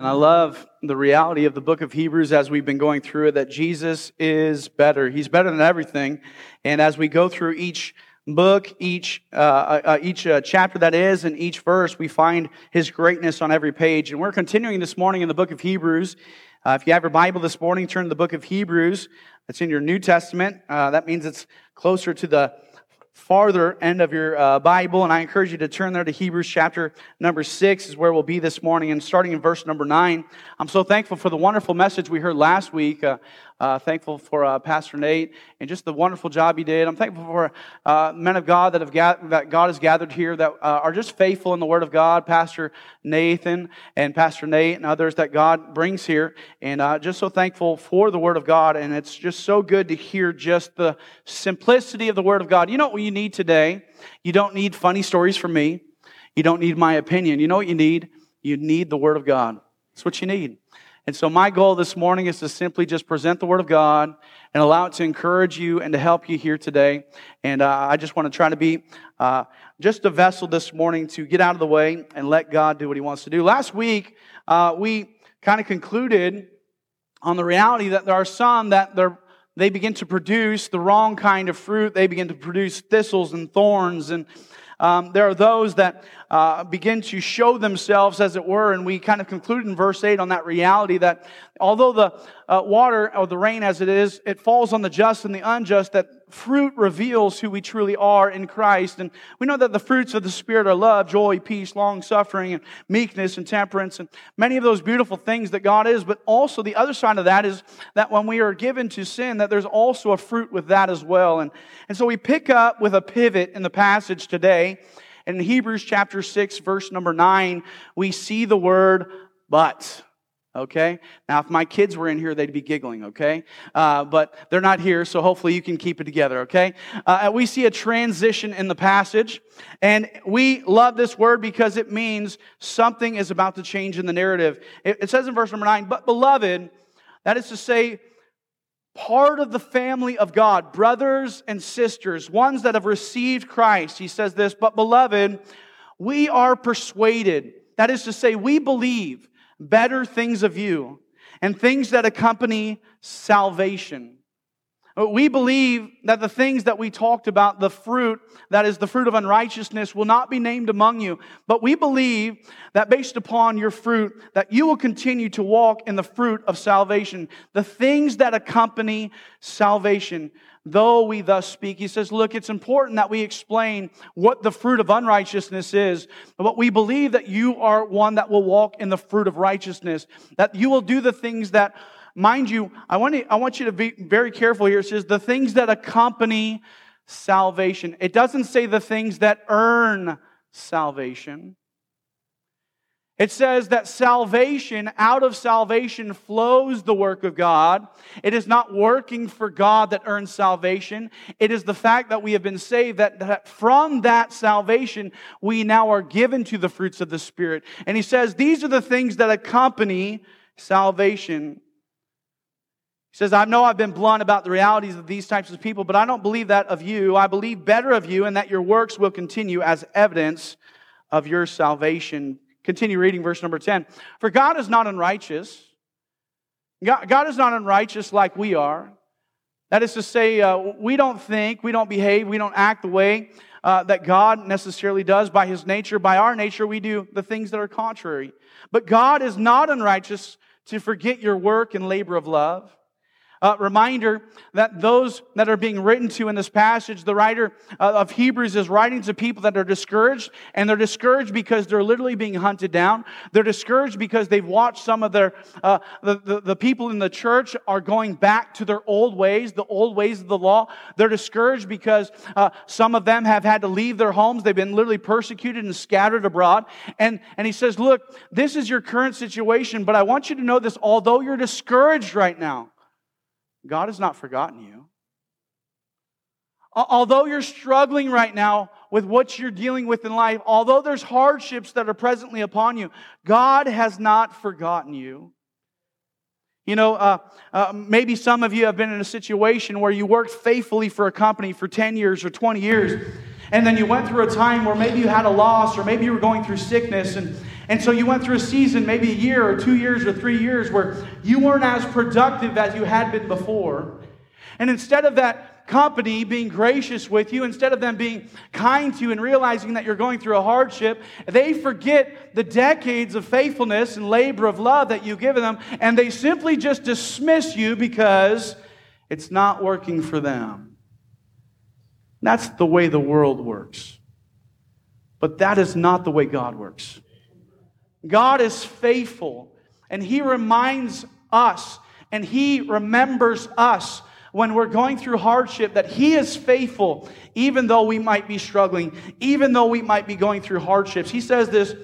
And I love the reality of the book of Hebrews as we've been going through it that Jesus is better. He's better than everything. And as we go through each book, each, uh, uh, uh each uh, chapter that is, and each verse, we find his greatness on every page. And we're continuing this morning in the book of Hebrews. Uh, if you have your Bible this morning, turn to the book of Hebrews. It's in your New Testament. Uh, that means it's closer to the farther end of your uh, Bible, and I encourage you to turn there to Hebrews chapter number six, is where we'll be this morning. And starting in verse number nine, I'm so thankful for the wonderful message we heard last week. Uh, uh, thankful for uh, Pastor Nate and just the wonderful job he did. I'm thankful for uh, men of God that have got, that God has gathered here that uh, are just faithful in the Word of God. Pastor Nathan and Pastor Nate and others that God brings here, and uh, just so thankful for the Word of God. And it's just so good to hear just the simplicity of the Word of God. You know what you need today? You don't need funny stories from me. You don't need my opinion. You know what you need? You need the Word of God. That's what you need. And so, my goal this morning is to simply just present the Word of God and allow it to encourage you and to help you here today. And uh, I just want to try to be uh, just a vessel this morning to get out of the way and let God do what He wants to do. Last week, uh, we kind of concluded on the reality that there are some that they begin to produce the wrong kind of fruit. They begin to produce thistles and thorns and um, there are those that uh, begin to show themselves, as it were, and we kind of conclude in verse 8 on that reality that although the uh, water or the rain as it is, it falls on the just and the unjust, that fruit reveals who we truly are in Christ. And we know that the fruits of the Spirit are love, joy, peace, long suffering, and meekness and temperance, and many of those beautiful things that God is. But also the other side of that is that when we are given to sin, that there's also a fruit with that as well. And, and so we pick up with a pivot in the passage today. In Hebrews chapter 6, verse number 9, we see the word but. Okay? Now, if my kids were in here, they'd be giggling, okay? Uh, but they're not here, so hopefully you can keep it together, okay? Uh, we see a transition in the passage, and we love this word because it means something is about to change in the narrative. It, it says in verse number 9, but beloved, that is to say, part of the family of God, brothers and sisters, ones that have received Christ. He says this, but beloved, we are persuaded. That is to say, we believe better things of you and things that accompany salvation. We believe that the things that we talked about, the fruit that is the fruit of unrighteousness, will not be named among you. But we believe that based upon your fruit, that you will continue to walk in the fruit of salvation. The things that accompany salvation though we thus speak. He says, look, it's important that we explain what the fruit of unrighteousness is, but we believe that you are one that will walk in the fruit of righteousness, that you will do the things that, mind you, I want, to, I want you to be very careful here. It says, the things that accompany salvation. It doesn't say the things that earn salvation. It says that salvation, out of salvation flows the work of God. It is not working for God that earns salvation. It is the fact that we have been saved, that, that, from that salvation, we now are given to the fruits of the Spirit. And he says, these are the things that accompany salvation. He says, I know I've been blunt about the realities of these types of people, but I don't believe that of you. I believe better of you and that your works will continue as evidence of your salvation Continue reading verse number 10. For God is not unrighteous. God, God is not unrighteous like we are. That is to say, uh, we don't think, we don't behave, we don't act the way uh, that God necessarily does by His nature. By our nature, we do the things that are contrary. But God is not unrighteous to forget your work and labor of love uh, reminder that those that are being written to in this passage, the writer uh, of Hebrews is writing to people that are discouraged, and they're discouraged because they're literally being hunted down. They're discouraged because they've watched some of their, uh, the, the, the people in the church are going back to their old ways, the old ways of the law. They're discouraged because uh, some of them have had to leave their homes. They've been literally persecuted and scattered abroad. And, and he says, Look, this is your current situation, but I want you to know this, although you're discouraged right now, God has not forgotten you. Although you're struggling right now with what you're dealing with in life, although there's hardships that are presently upon you, God has not forgotten you. You know, uh, uh, maybe some of you have been in a situation where you worked faithfully for a company for 10 years or 20 years, and then you went through a time where maybe you had a loss or maybe you were going through sickness, and, And so you went through a season, maybe a year or two years or three years, where you weren't as productive as you had been before. And instead of that company being gracious with you, instead of them being kind to you and realizing that you're going through a hardship, they forget the decades of faithfulness and labor of love that you've given them, and they simply just dismiss you because it's not working for them. That's the way the world works. But that is not the way God works. God is faithful, and He reminds us and He remembers us when we're going through hardship that He is faithful, even though we might be struggling, even though we might be going through hardships. He says this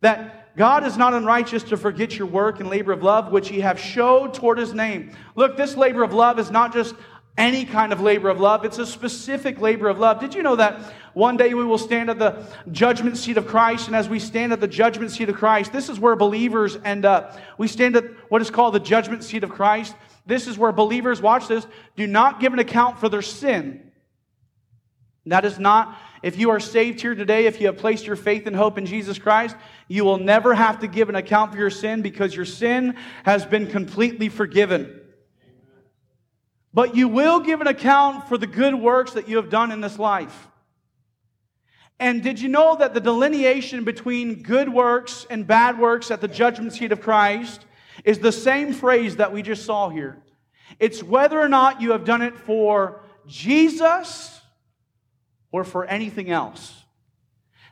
that God is not unrighteous to forget your work and labor of love, which ye have showed toward His name. Look, this labor of love is not just any kind of labor of love, it's a specific labor of love. Did you know that one day we will stand at the judgment seat of Christ, and as we stand at the judgment seat of Christ, this is where believers end up. We stand at what is called the judgment seat of Christ. This is where believers, watch this, do not give an account for their sin. That is not, if you are saved here today, if you have placed your faith and hope in Jesus Christ, you will never have to give an account for your sin because your sin has been completely forgiven. But you will give an account for the good works that you have done in this life. And did you know that the delineation between good works and bad works at the judgment seat of Christ is the same phrase that we just saw here. It's whether or not you have done it for Jesus or for anything else.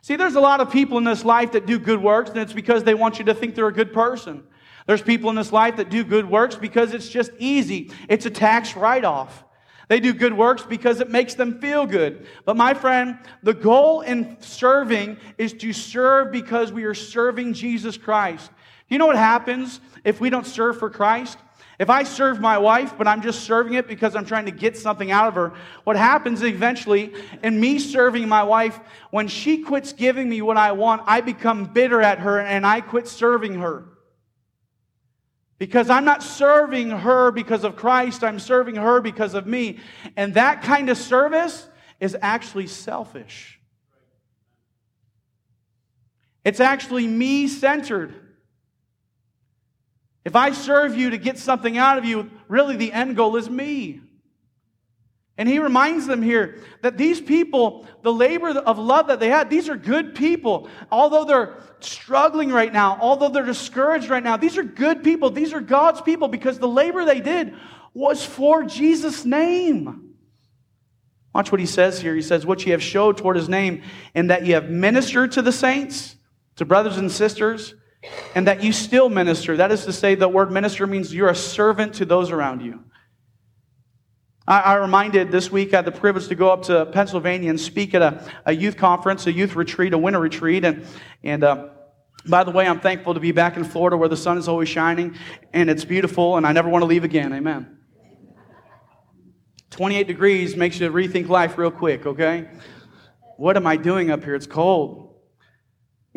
See, there's a lot of people in this life that do good works, and it's because they want you to think they're a good person. There's people in this life that do good works because it's just easy, it's a tax write off. They do good works because it makes them feel good. But my friend, the goal in serving is to serve because we are serving Jesus Christ. You know what happens if we don't serve for Christ? If I serve my wife, but I'm just serving it because I'm trying to get something out of her, what happens eventually in me serving my wife, when she quits giving me what I want, I become bitter at her and I quit serving her. Because I'm not serving her because of Christ, I'm serving her because of me. And that kind of service is actually selfish. It's actually me centered. If I serve you to get something out of you, really the end goal is me. And he reminds them here that these people, the labor of love that they had, these are good people. Although they're struggling right now, although they're discouraged right now, these are good people. These are God's people because the labor they did was for Jesus' name. Watch what he says here. He says, What ye have showed toward his name, and that ye have ministered to the saints, to brothers and sisters, and that you still minister. That is to say, the word minister means you're a servant to those around you. I, I reminded this week I had the privilege to go up to Pennsylvania and speak at a, a youth conference, a youth retreat, a winter retreat. And, and uh, by the way, I'm thankful to be back in Florida where the sun is always shining and it's beautiful, and I never want to leave again. Amen. 28 degrees makes you rethink life real quick, okay? What am I doing up here? It's cold.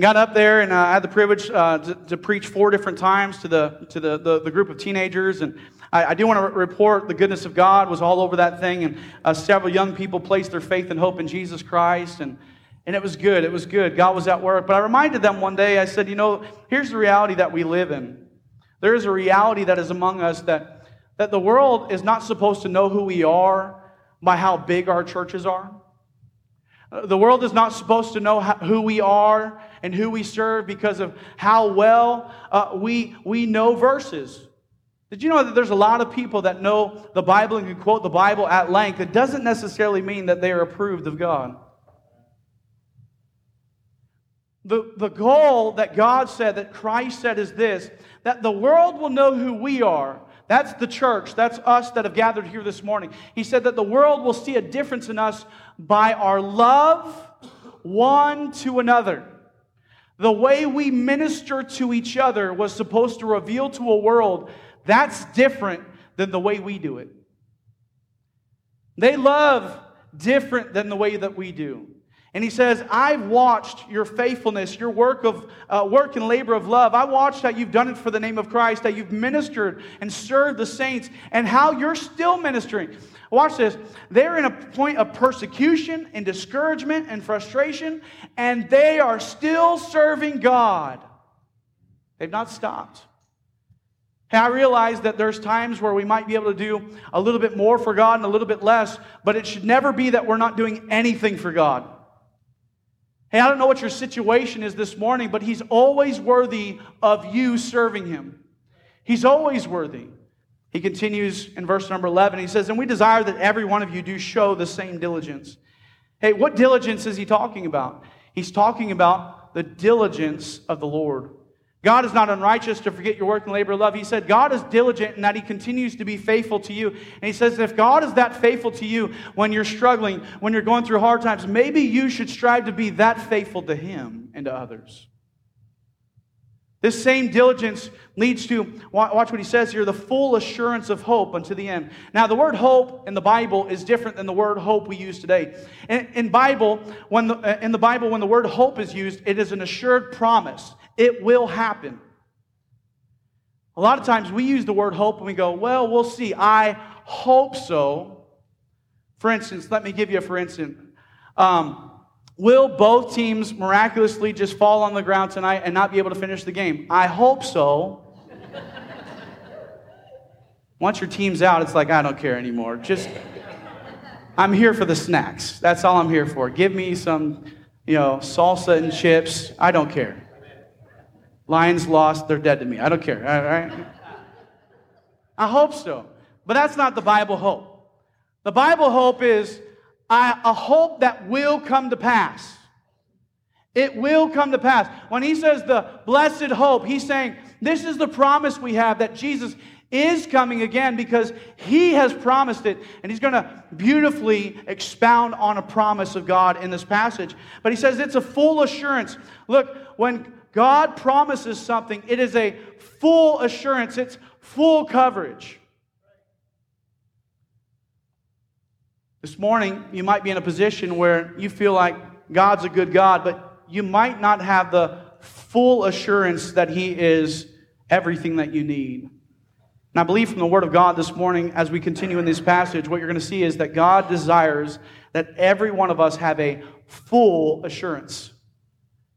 Got up there and uh, I had the privilege uh, to, to, preach four different times to the to the, the, the group of teenagers, and I, I do want to report the goodness of God was all over that thing, and uh, several young people placed their faith and hope in Jesus Christ, and and it was good. It was good. God was at work. But I reminded them one day. I said, you know, here's the reality that we live in. There is a reality that is among us that that the world is not supposed to know who we are by how big our churches are. The world is not supposed to know who we are and who we serve because of how well uh, we, we know verses. Did you know that there's a lot of people that know the Bible and can quote the Bible at length? It doesn't necessarily mean that they are approved of God. The, the goal that God said, that Christ said, is this that the world will know who we are that's the church. That's us that have gathered here this morning. He said that the world will see a difference in us by our love one to another. The way we minister to each other was supposed to reveal to a world that's different than the way we do it. They love different than the way that we do. And he says, I've watched your faithfulness, your work of uh, work and labor of love. I watched how you've done it for the name of Christ, that you've ministered and served the saints, and how you're still ministering. Watch this. They're in a point of persecution and discouragement and frustration, and they are still serving God. They've not stopped. Hey, I realize that there's times where we might be able to do a little bit more for God and a little bit less, but it should never be that we're not doing anything for God. Hey, I don't know what your situation is this morning, but He's always worthy of you serving Him. He's always worthy. He continues in verse number 11. He says, And we desire that every one of you do show the same diligence. Hey, what diligence is he talking about? He's talking about the diligence of the Lord. God is not unrighteous to forget your work and labor of love. He said, God is diligent in that He continues to be faithful to you. And He says, if God is that faithful to you when you're struggling, when you're going through hard times, maybe you should strive to be that faithful to Him and to others. This same diligence leads to, watch what he says here, the full assurance of hope unto the end. Now, the word hope in the Bible is different than the word hope we use today. In, in Bible, when the, uh, in the Bible, when the word hope is used, it is an assured promise. It will happen. A lot of times we use the word hope and we go, well, we'll see. I hope so. For instance, let me give you a for instance. Um, Will both teams miraculously just fall on the ground tonight and not be able to finish the game? I hope so. Once your team's out, it's like, I don't care anymore. Just, I'm here for the snacks. That's all I'm here for. Give me some, you know, salsa and chips. I don't care. Lions lost, they're dead to me. I don't care. All right? I hope so. But that's not the Bible hope. The Bible hope is a hope that will come to pass. It will come to pass. When he says the blessed hope, he's saying this is the promise we have that Jesus is coming again because he has promised it. And he's going to beautifully expound on a promise of God in this passage. But he says it's a full assurance. Look, when God promises something, it is a full assurance, it's full coverage. This morning, you might be in a position where you feel like God's a good God, but you might not have the full assurance that He is everything that you need. And I believe from the Word of God this morning, as we continue in this passage, what you're going to see is that God desires that every one of us have a full assurance.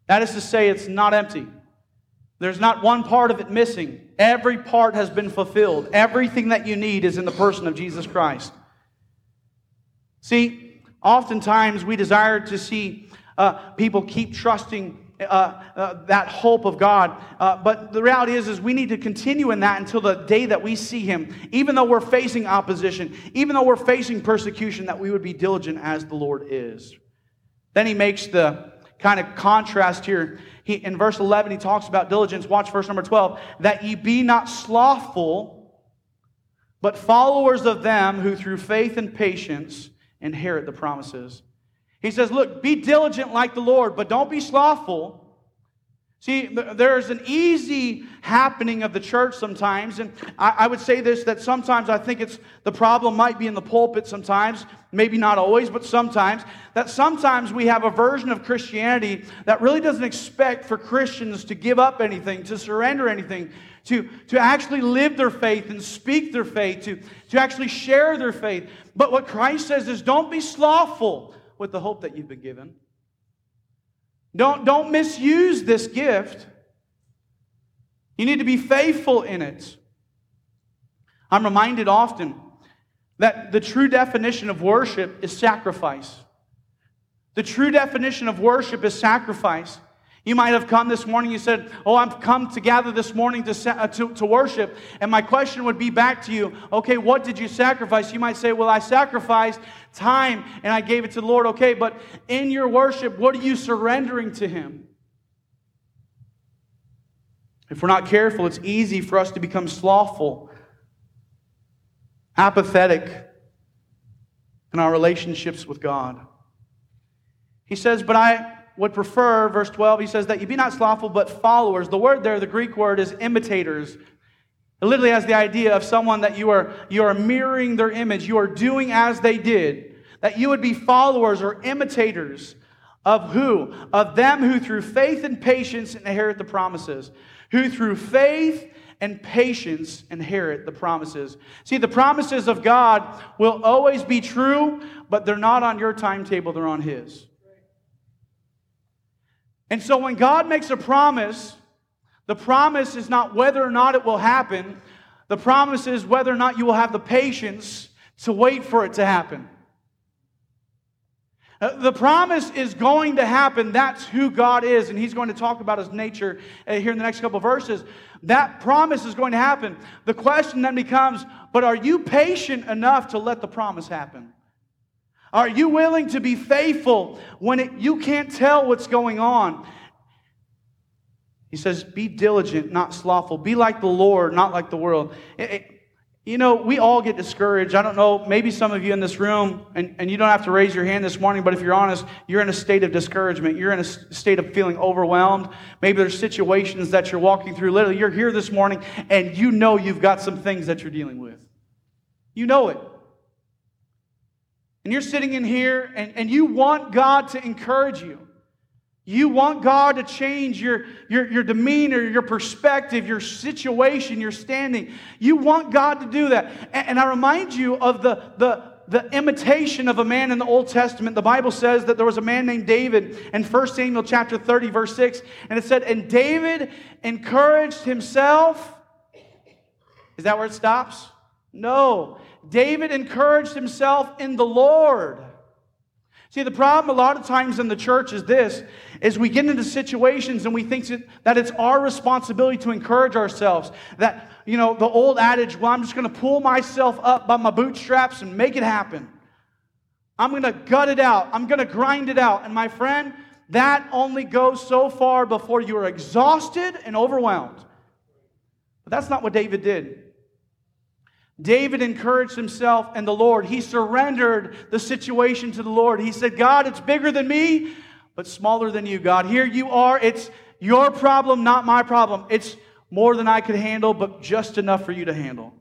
That is to say, it's not empty. There's not one part of it missing. Every part has been fulfilled. Everything that you need is in the person of Jesus Christ. See, oftentimes we desire to see uh, people keep trusting uh, uh, that hope of God. Uh, but the reality is, is we need to continue in that until the day that we see Him. Even though we're facing opposition, even though we're facing persecution, that we would be diligent as the Lord is. Then He makes the kind of contrast here. He, in verse 11, He talks about diligence. Watch verse number 12. That ye be not slothful, but followers of them who through faith and patience inherit the promises. He says, Look, be diligent like the Lord, but don't be slothful. See, there's an easy happening of the church sometimes, and I, would say this that sometimes I think it's the problem might be in the pulpit sometimes, maybe not always, but sometimes, that sometimes we have a version of Christianity that really doesn't expect for Christians to give up anything, to surrender anything, to, to actually live their faith and speak their faith, to, to actually share their faith. But what Christ says is don't be slothful with the hope that you've been given. Don't, don't misuse this gift. You need to be faithful in it. I'm reminded often that the true definition of worship is sacrifice. The true definition of worship is sacrifice. You might have come this morning, you said, Oh, I've come to gather this morning to, uh, to, to worship. And my question would be back to you, okay, what did you sacrifice? You might say, Well, I sacrificed time and I gave it to the Lord. Okay, but in your worship, what are you surrendering to Him? If we're not careful, it's easy for us to become slothful, apathetic in our relationships with God. He says, But I would prefer, verse 12, he says that you be not slothful, but followers. The word there, the Greek word, is imitators. It literally has the idea of someone that you are, you are mirroring their image. You are doing as they did. That you would be followers or imitators of who? Of them who through faith and patience inherit the promises. Who through faith and patience inherit the promises. See, the promises of God will always be true, but they're not on your timetable, they're on His. And so when God makes a promise, The promise is not whether or not it will happen. The promise is whether or not you will have the patience to wait for it to happen. Uh, the promise is going to happen. That's who God is. And he's going to talk about his nature uh, here in the next couple verses. That promise is going to happen. The question then becomes but are you patient enough to let the promise happen? Are you willing to be faithful when it, you can't tell what's going on? He says, Be diligent, not slothful. Be like the Lord, not like the world. It, it, you know, we all get discouraged. I don't know, maybe some of you in this room, and, and you don't have to raise your hand this morning, but if you're honest, you're in a state of discouragement. You're in a state of feeling overwhelmed. Maybe there's situations that you're walking through. Literally, you're here this morning, and you know you've got some things that you're dealing with. You know it. And you're sitting in here, and, and you want God to encourage you. You want God to change your, your, your demeanor, your perspective, your situation, your standing. You want God to do that. And, and I remind you of the, the, the imitation of a man in the Old Testament. The Bible says that there was a man named David in 1 Samuel chapter 30, verse 6. And it said, And David encouraged himself. Is that where it stops? No. David encouraged himself in the Lord. See, the problem a lot of times in the church is this, is we get into situations and we think that it's our responsibility to encourage ourselves. That, you know, the old adage, well, I'm just going to pull myself up by my bootstraps and make it happen. I'm going to gut it out. I'm going to grind it out. And my friend, that only goes so far before you are exhausted and overwhelmed. But that's not what David did. David encouraged himself and the Lord. He surrendered the situation to the Lord. He said, God, it's bigger than me, but smaller than you, God. Here you are. It's your problem, not my problem. It's more than I could handle, but just enough for you to handle.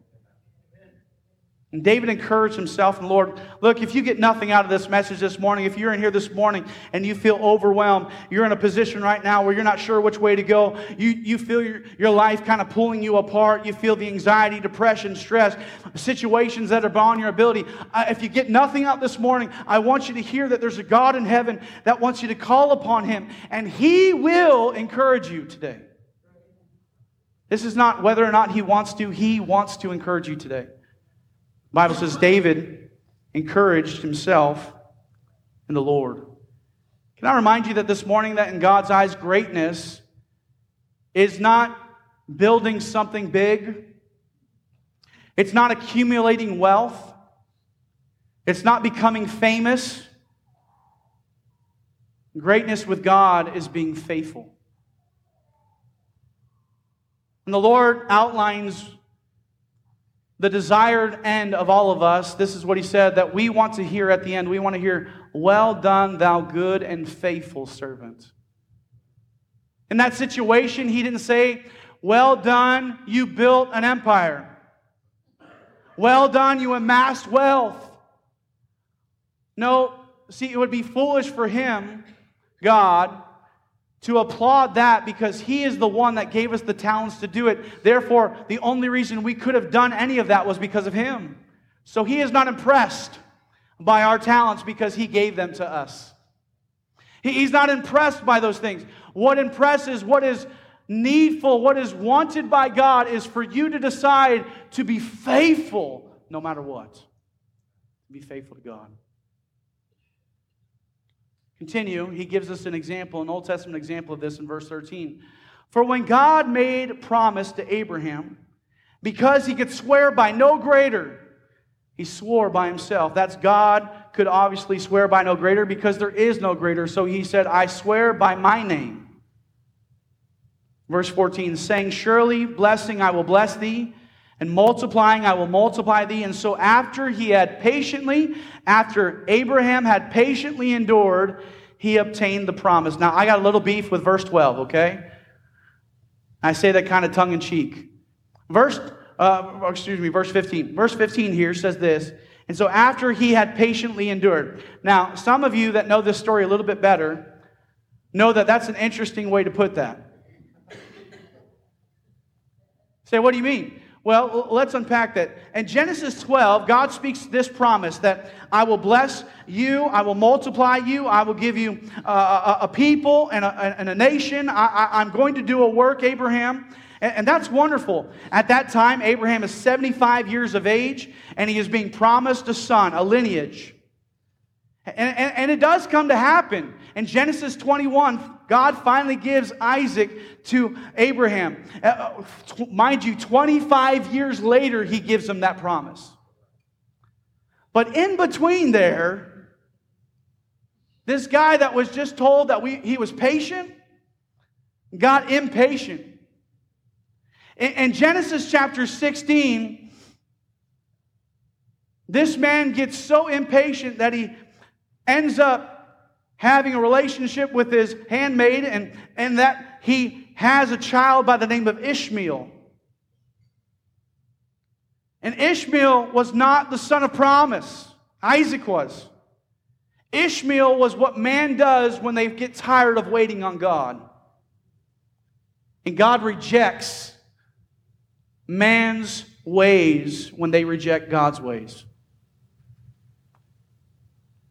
And David encouraged himself and Lord, look, if you get nothing out of this message this morning, if you're in here this morning and you feel overwhelmed, you're in a position right now where you're not sure which way to go, you, you feel your, your life kind of pulling you apart, you feel the anxiety, depression, stress, situations that are beyond your ability. If you get nothing out this morning, I want you to hear that there's a God in heaven that wants you to call upon him, and he will encourage you today. This is not whether or not he wants to, he wants to encourage you today. The Bible says David encouraged himself in the Lord. Can I remind you that this morning that in God's eyes greatness is not building something big. It's not accumulating wealth. It's not becoming famous. Greatness with God is being faithful. And the Lord outlines the desired end of all of us, this is what he said that we want to hear at the end. We want to hear, Well done, thou good and faithful servant. In that situation, he didn't say, Well done, you built an empire. Well done, you amassed wealth. No, see, it would be foolish for him, God, to applaud that because he is the one that gave us the talents to do it. Therefore, the only reason we could have done any of that was because of him. So he is not impressed by our talents because he gave them to us. He's not impressed by those things. What impresses, what is needful, what is wanted by God is for you to decide to be faithful no matter what. Be faithful to God. Continue, he gives us an example, an Old Testament example of this in verse 13. For when God made promise to Abraham, because he could swear by no greater, he swore by himself. That's God could obviously swear by no greater because there is no greater. So he said, I swear by my name. Verse 14, saying, Surely blessing I will bless thee, and multiplying I will multiply thee. And so after he had patiently, after Abraham had patiently endured, he obtained the promise. Now, I got a little beef with verse 12, okay? I say that kind of tongue in cheek. Verse, uh, excuse me, verse 15. Verse 15 here says this. And so after he had patiently endured. Now, some of you that know this story a little bit better know that that's an interesting way to put that. Say, what do you mean? Well, let's unpack that. In Genesis 12, God speaks this promise that I will bless you, I will multiply you, I will give you uh, a, a, people and a, and a nation. I, am going to do a work, Abraham. And, and that's wonderful. At that time, Abraham is 75 years of age, and he is being promised a son, a lineage. And, and, and it does come to happen. In Genesis 21, God finally gives Isaac to Abraham. Uh, uh mind you, 25 years later, he gives him that promise. But in between there, this guy that was just told that we, he was patient got impatient. In, in Genesis chapter 16, this man gets so impatient that he ends up having a relationship with his handmaid, and, and that he has a child by the name of Ishmael. And Ishmael was not the son of promise, Isaac was. Ishmael was what man does when they get tired of waiting on God. And God rejects man's ways when they reject God's ways.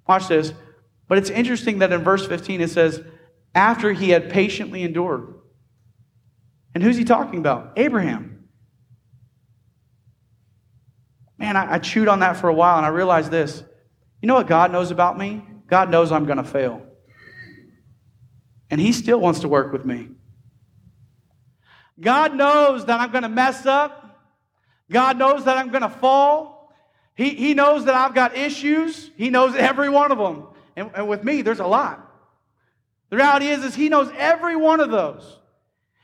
Watch this. But it's interesting that in verse 15 it says, after he had patiently endured. And who's he talking about? Abraham. Man, I, I chewed on that for a while and I realized this. You know what God knows about me? God knows I'm going to fail. And he still wants to work with me. God knows that I'm going to mess up. God knows that I'm going to fall. He, he knows that I've got issues. He knows every one of them. And, and with me, there's a lot. The reality is, is He knows every one of those.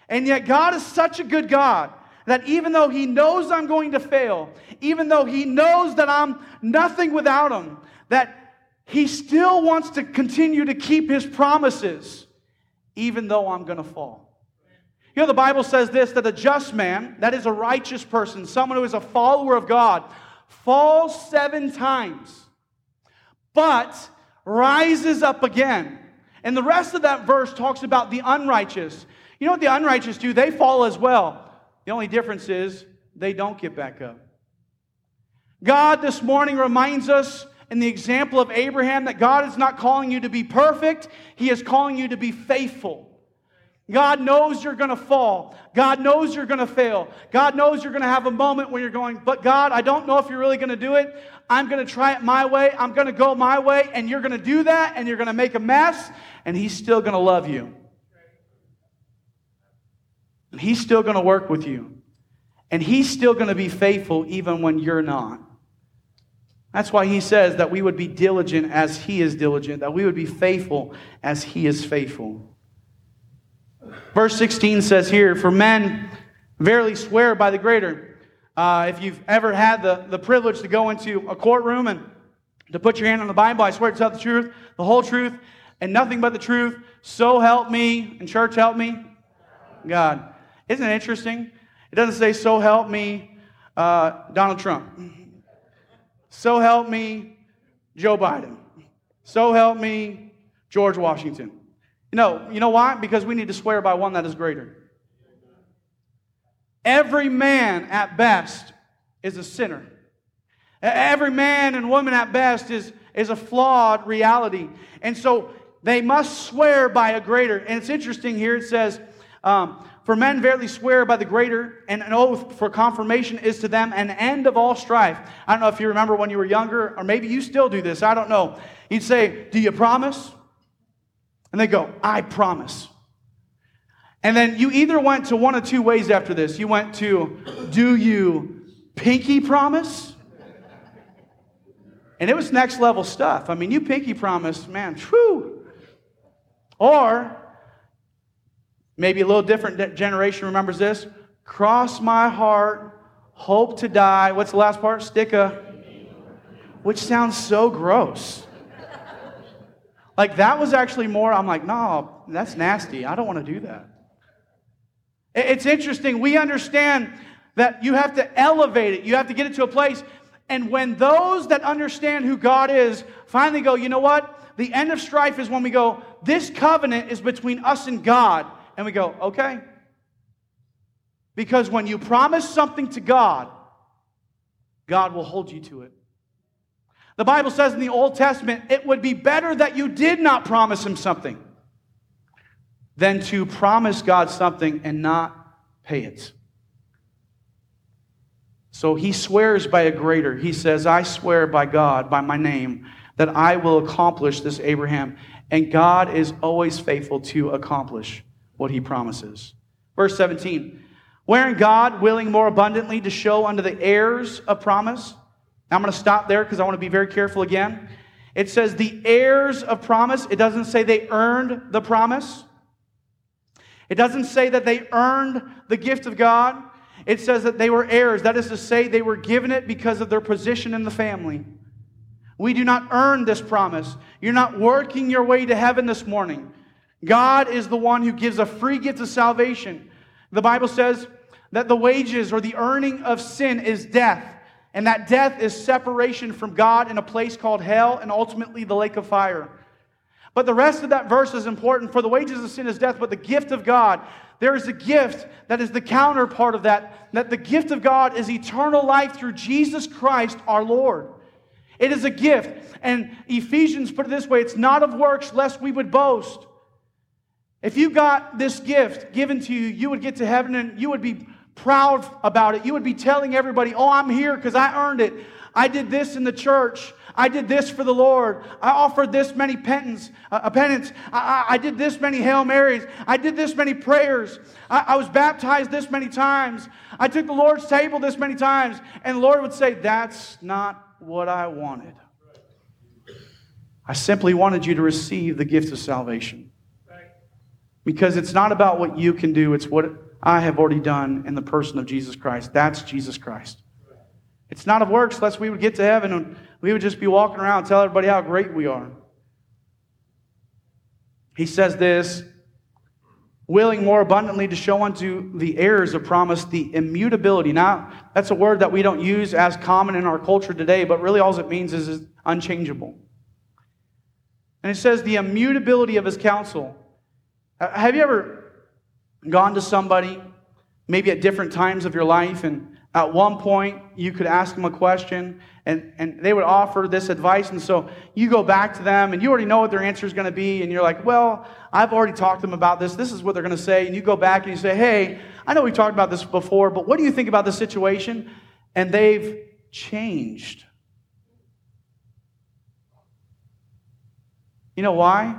And yet, God is such a good God that even though He knows I'm going to fail, even though He knows that I'm nothing without Him, that He still wants to continue to keep His promises, even though I'm going to fall. You know, the Bible says this that a just man, that is a righteous person, someone who is a follower of God, falls seven times, but rises up again. And the rest of that verse talks about the unrighteous. You know what the unrighteous do? They fall as well. The only difference is they don't get back up. God this morning reminds us in the example of Abraham that God is not calling you to be perfect, He is calling you to be faithful. God knows you're going to fall. God knows you're going to fail. God knows you're going to have a moment when you're going, but God, I don't know if you're really going to do it. I'm going to try it my way. I'm going to go my way. And you're going to do that and you're going to make a mess. And He's still going to love you. And He's still going to work with you. And He's still going to be faithful even when you're not. That's why He says that we would be diligent as He is diligent, that we would be faithful as He is faithful. Verse 16 says here, For men verily swear by the greater. Uh, if you've ever had the, the privilege to go into a courtroom and to put your hand on the Bible, I swear to tell the truth, the whole truth, and nothing but the truth. So help me, and church help me, God. Isn't it interesting? It doesn't say, So help me, uh, Donald Trump. So help me, Joe Biden. So help me, George Washington. Know, you know why? Because we need to swear by one that is greater. Every man at best is a sinner. Every man and woman at best is, is a flawed reality. And so they must swear by a greater. And it's interesting here, it says, um, For men verily swear by the greater, and an oath for confirmation is to them an end of all strife. I don't know if you remember when you were younger, or maybe you still do this, I don't know. You'd say, Do you promise? And they go, I promise. And then you either went to one of two ways after this. You went to, do you pinky promise? And it was next level stuff. I mean, you pinky promise, man, true. Or maybe a little different generation remembers this. Cross my heart, hope to die. What's the last part? Stick a, which sounds so gross. Like that was actually more, I'm like, no, that's nasty. I don't want to do that. It's interesting. We understand that you have to elevate it, you have to get it to a place. And when those that understand who God is finally go, you know what? The end of strife is when we go, this covenant is between us and God. And we go, okay. Because when you promise something to God, God will hold you to it. The Bible says in the Old Testament, it would be better that you did not promise him something than to promise God something and not pay it. So he swears by a greater. He says, I swear by God, by my name, that I will accomplish this, Abraham. And God is always faithful to accomplish what he promises. Verse 17 Wherein God, willing more abundantly to show unto the heirs of promise. Now I'm going to stop there because I want to be very careful again. It says the heirs of promise. It doesn't say they earned the promise. It doesn't say that they earned the gift of God. It says that they were heirs. That is to say, they were given it because of their position in the family. We do not earn this promise. You're not working your way to heaven this morning. God is the one who gives a free gift of salvation. The Bible says that the wages or the earning of sin is death, and that death is separation from God in a place called hell and ultimately the lake of fire. But the rest of that verse is important. For the wages of sin is death, but the gift of God, there is a gift that is the counterpart of that, that the gift of God is eternal life through Jesus Christ our Lord. It is a gift. And Ephesians put it this way it's not of works, lest we would boast. If you got this gift given to you, you would get to heaven and you would be proud about it. You would be telling everybody, Oh, I'm here because I earned it. I did this in the church. I did this for the Lord. I offered this many penance, uh, penance. I, I, I, did this many Hail Marys. I did this many prayers. I, I was baptized this many times. I took the Lord's table this many times. And the Lord would say, That's not what I wanted. I simply wanted you to receive the gift of salvation. Because it's not about what you can do, it's what I have already done in the person of Jesus Christ. That's Jesus Christ. It's not of works, lest we would get to heaven and we would just be walking around and tell everybody how great we are. He says this willing more abundantly to show unto the heirs of promise the immutability. Now, that's a word that we don't use as common in our culture today, but really all it means is, unchangeable. And it says the immutability of his counsel. Uh, have you ever gone to somebody, maybe at different times of your life, and at one point, you could ask them a question and, and they would offer this advice. And so you go back to them and you already know what their answer is going to be. And you're like, well, I've already talked to them about this. This is what they're going to say. And you go back and you say, hey, I know we talked about this before, but what do you think about the situation? And they've changed. You know why?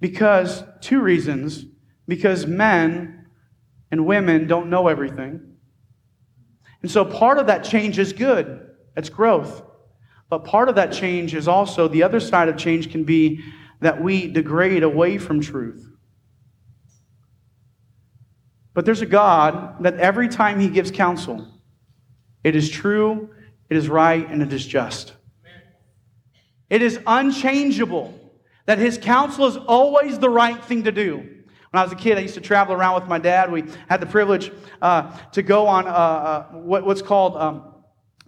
Because two reasons. Because men and women don't know everything. And so part of that change is good, it's growth. But part of that change is also the other side of change can be that we degrade away from truth. But there's a God that every time He gives counsel, it is true, it is right, and it is just. It is unchangeable that His counsel is always the right thing to do. When I was a kid, I used to travel around with my dad. We had the privilege uh, to go on uh, uh, what, what's called um,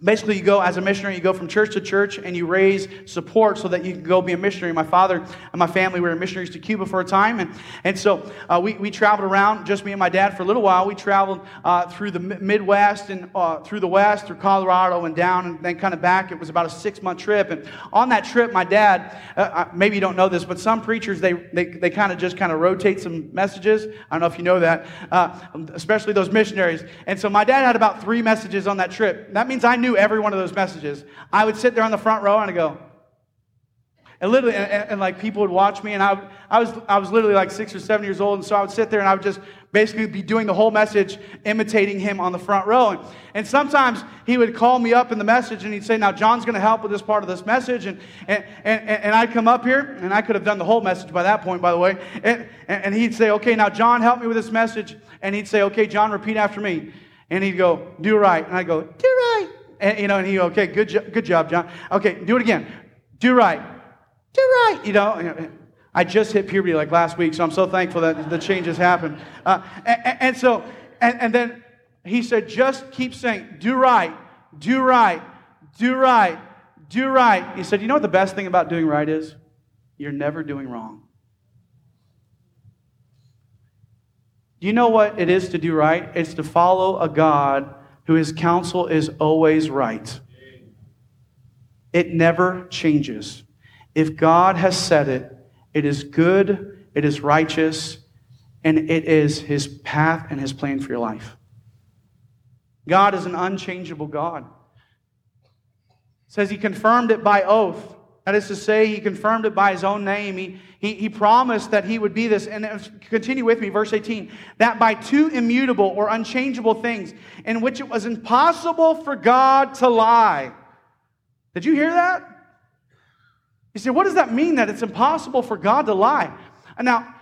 Basically, you go as a missionary, you go from church to church and you raise support so that you can go be a missionary. My father and my family were missionaries to Cuba for a time. And, and so uh, we, we traveled around, just me and my dad, for a little while. We traveled uh, through the Midwest and uh, through the West, through Colorado and down and then kind of back. It was about a six month trip. And on that trip, my dad, uh, uh, maybe you don't know this, but some preachers, they, they, they kind of just kind of rotate some messages. I don't know if you know that, uh, especially those missionaries. And so my dad had about three messages on that trip. That means I knew every one of those messages. I would sit there on the front row and I go, and literally, and, and, and, like people would watch me, and I, I, was, I was literally like six or seven years old, and so I would sit there and I would just basically be doing the whole message, imitating him on the front row. And, and sometimes he would call me up in the message and he'd say, Now, John's going to help with this part of this message. And, and, and, and I'd come up here, and I could have done the whole message by that point, by the way. And, and he'd say, Okay, now, John, help me with this message. And he'd say, Okay, John, repeat after me. And he'd go, Do right. And I'd go, Do. And, you know, and he, okay, good, jo- good job, John. Okay, do it again. Do right. Do right. You know, I just hit puberty like last week, so I'm so thankful that the changes happened. Uh, and, and, so, and, and then he said, just keep saying, do right, do right, do right, do right. He said, you know what the best thing about doing right is? You're never doing wrong. Do you know what it is to do right? It's to follow a God who his counsel is always right. It never changes. If God has said it, it is good, it is righteous, and it is his path and his plan for your life. God is an unchangeable God. It says he confirmed it by oath. That is to say, he confirmed it by his own name. He, he, he promised that he would be this. And uh, continue with me, verse 18. That by two immutable or unchangeable things in which it was impossible for God to lie. Did you hear that? You say, what does that mean that it's impossible for God to lie? Now,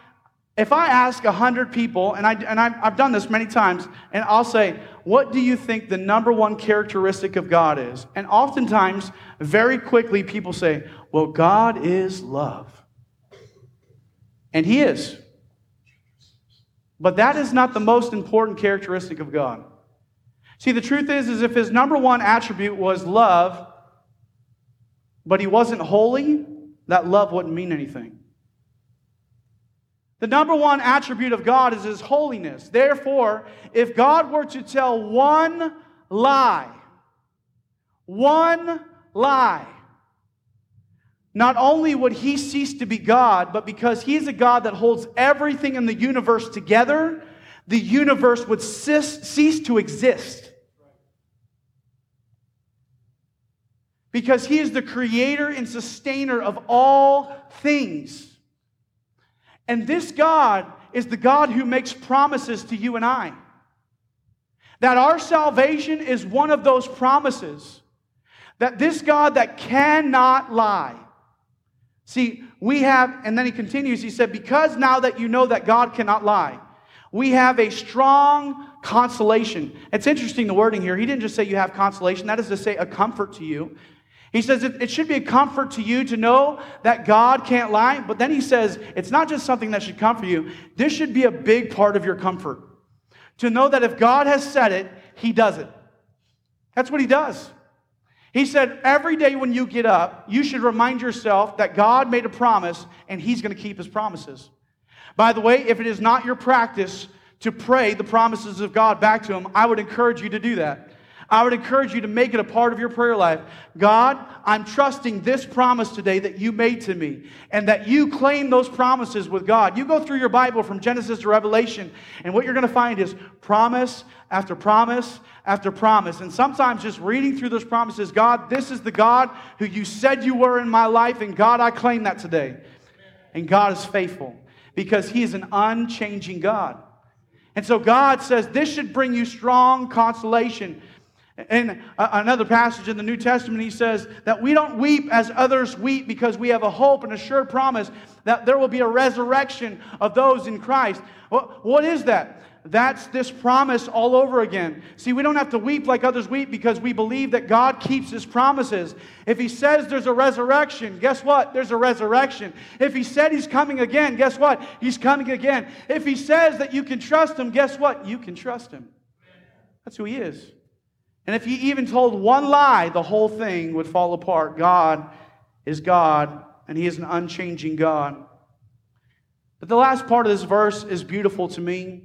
if I ask 100 people, and, I, and I've done this many times, and I'll say, What do you think the number one characteristic of God is? And oftentimes, very quickly, people say, Well, God is love. And He is. But that is not the most important characteristic of God. See, the truth is, is if His number one attribute was love, but He wasn't holy, that love wouldn't mean anything. The number one attribute of God is His holiness. Therefore, if God were to tell one lie, one lie, not only would He cease to be God, but because He is a God that holds everything in the universe together, the universe would cease to exist. Because He is the creator and sustainer of all things. And this God is the God who makes promises to you and I. That our salvation is one of those promises. That this God that cannot lie. See, we have, and then he continues, he said, because now that you know that God cannot lie, we have a strong consolation. It's interesting the wording here. He didn't just say you have consolation, that is to say a comfort to you. He says it, should be a comfort to you to know that God can't lie. But then he says it's not just something that should comfort you, this should be a big part of your comfort. To know that if God has said it, he does it. That's what he does. He said every day when you get up, you should remind yourself that God made a promise and he's going to keep his promises. By the way, if it is not your practice to pray the promises of God back to him, I would encourage you to do that. I would encourage you to make it a part of your prayer life. God, I'm trusting this promise today that you made to me and that you claim those promises with God. You go through your Bible from Genesis to Revelation, and what you're going to find is promise after promise after promise. And sometimes just reading through those promises, God, this is the God who you said you were in my life, and God, I claim that today. And God is faithful because He is an unchanging God. And so God says this should bring you strong consolation in another passage in the New Testament, he says that we don't weep as others weep because we have a hope and a sure promise that there will be a resurrection of those in Christ. What is that? That's this promise all over again. See, we don't have to weep like others weep because we believe that God keeps his promises. If he says there's a resurrection, guess what? There's a resurrection. If he said he's coming again, guess what? He's coming again. If he says that you can trust him, guess what? You can trust him. That's who he is. And if he even told one lie, the whole thing would fall apart. God is God, and he is an unchanging God. But the last part of this verse is beautiful to me.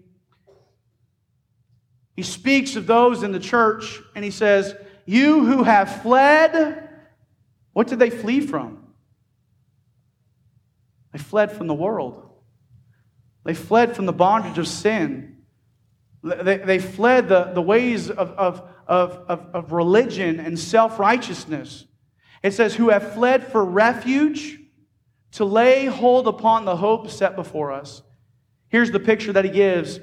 He speaks of those in the church, and he says, You who have fled, what did they flee from? They fled from the world. They fled from the bondage of sin. They, they fled the, the ways of, of, of, of, of religion and self righteousness. It says, who have fled for refuge to lay hold upon the hope set before us. Here's the picture that he gives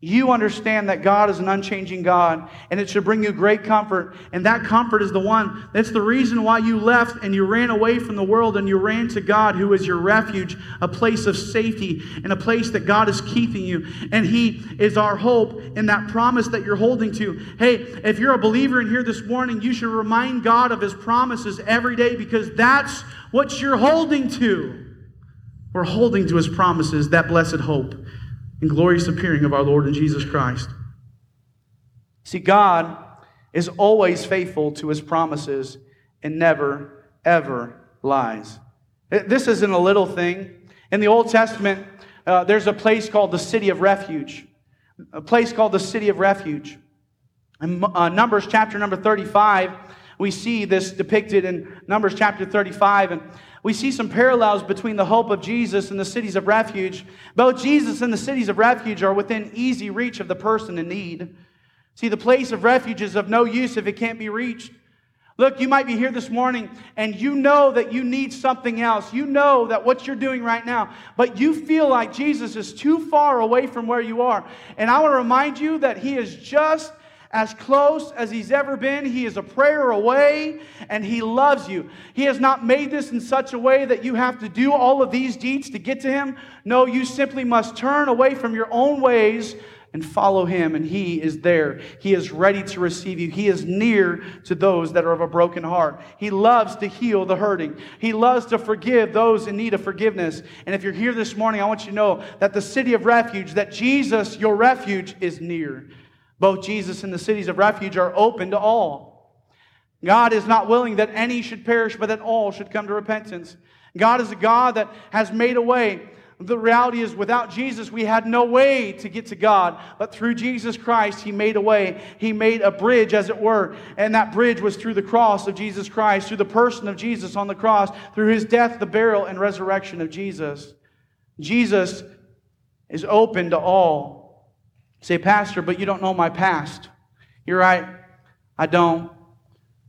you understand that God is an unchanging God, and it should bring you great comfort. And that comfort is the one that's the reason why you left and you ran away from the world and you ran to God, who is your refuge, a place of safety, and a place that God is keeping you. And He is our hope in that promise that you're holding to. Hey, if you're a believer in here this morning, you should remind God of His promises every day because that's what you're holding to. We're holding to His promises, that blessed hope and glorious appearing of our Lord and Jesus Christ. See, God is always faithful to his promises and never, ever lies. This isn't a little thing. In the Old Testament, uh, there's a place called the City of Refuge. a place called the City of Refuge. In uh, Numbers chapter number 35, we see this depicted in Numbers chapter 35. And we see some parallels between the hope of Jesus and the cities of refuge. Both Jesus and the cities of refuge are within easy reach of the person in need. See, the place of refuge is of no use if it can't be reached. Look, you might be here this morning and you know that you need something else. You know that what you're doing right now, but you feel like Jesus is too far away from where you are. And I want to remind you that He is just as close as he's ever been. He is a prayer away and he loves you. He has not made this in such a way that you have to do all of these deeds to get to him. No, you simply must turn away from your own ways and follow him, and he is there. He is ready to receive you. He is near to those that are of a broken heart. He loves to heal the hurting. He loves to forgive those in need of forgiveness. And if you're here this morning, I want you to know that the city of refuge, that Jesus, your refuge, is near. Both Jesus and the cities of refuge are open to all. God is not willing that any should perish, but that all should come to repentance. God is a God that has made a way. The reality is, without Jesus, we had no way to get to God. But through Jesus Christ, He made a way. He made a bridge, as it were. And that bridge was through the cross of Jesus Christ, through the person of Jesus on the cross, through His death, the burial, and resurrection of Jesus. Jesus is open to all. Say, Pastor, but you don't know my past. You're right. I don't.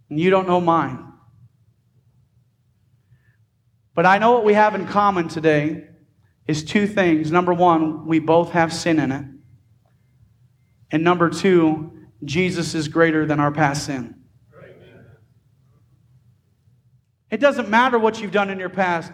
And you don't know mine. But I know what we have in common today is two things. Number one, we both have sin in it. And number two, Jesus is greater than our past sin. It doesn't matter what you've done in your past.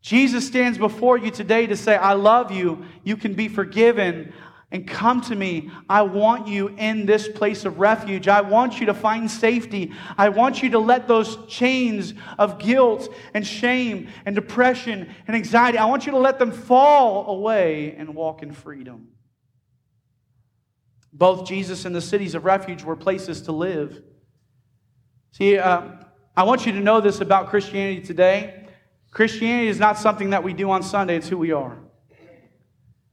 Jesus stands before you today to say, I love you. You can be forgiven and come to me. I want you in this place of refuge. I want you to find safety. I want you to let those chains of guilt and shame and depression and anxiety, I want you to let them fall away and walk in freedom. Both Jesus and the cities of refuge were places to live. See, uh, I want you to know this about Christianity today. Christianity is not something that we do on Sunday, it's who we are.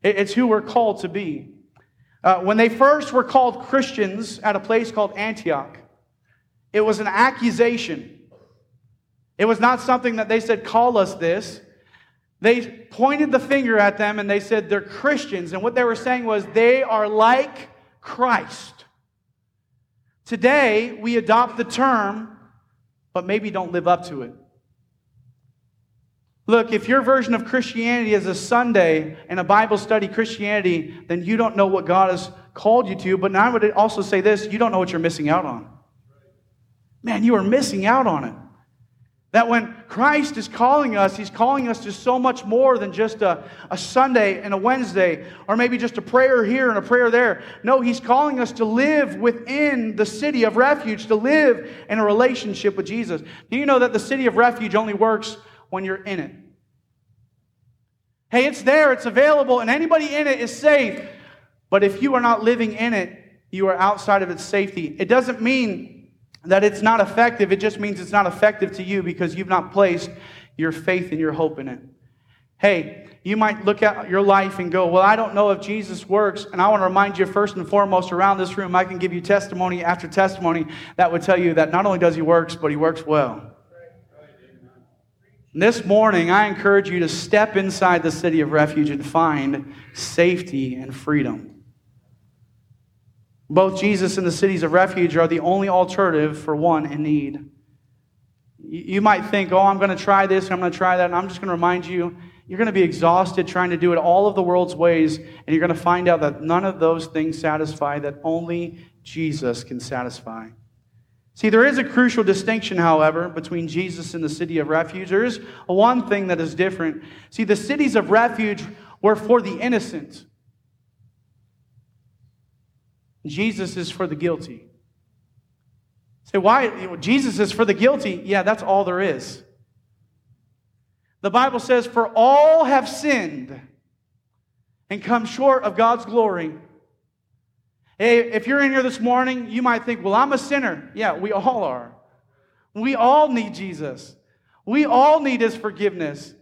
It's who we're called to be. Uh, when they first were called Christians at a place called Antioch, it was an accusation. It was not something that they said, call us this. They pointed the finger at them and they said, they're Christians. And what they were saying was, they are like Christ. Today, we adopt the term, but maybe don't live up to it. Look, if your version of Christianity is a Sunday and a Bible study Christianity, then you don't know what God has called you to. But I would also say this you don't know what you're missing out on. Man, you are missing out on it. That when Christ is calling us, He's calling us to so much more than just a, a Sunday and a Wednesday, or maybe just a prayer here and a prayer there. No, He's calling us to live within the city of refuge, to live in a relationship with Jesus. Do you know that the city of refuge only works when you're in it. Hey, it's there, it's available, and anybody in it is safe. But if you are not living in it, you are outside of its safety. It doesn't mean that it's not effective, it just means it's not effective to you because you've not placed your faith and your hope in it. Hey, you might look at your life and go, Well, I don't know if Jesus works. And I want to remind you, first and foremost, around this room, I can give you testimony after testimony that would tell you that not only does he works, but he works well. This morning, I encourage you to step inside the city of refuge and find safety and freedom. Both Jesus and the cities of refuge are the only alternative for one in need. You might think, oh, I'm going to try this and I'm going to try that. And I'm just going to remind you, you're going to be exhausted trying to do it all of the world's ways. And you're going to find out that none of those things satisfy, that only Jesus can satisfy. See, there is a crucial distinction, however, between Jesus and the city of refuge. There is one thing that is different. See, the cities of refuge were for the innocent, Jesus is for the guilty. Say, why? Jesus is for the guilty. Yeah, that's all there is. The Bible says, For all have sinned and come short of God's glory. Hey, if you're in here this morning, you might think, well, I'm a sinner. Yeah, we all are. We all need Jesus. We all need his forgiveness.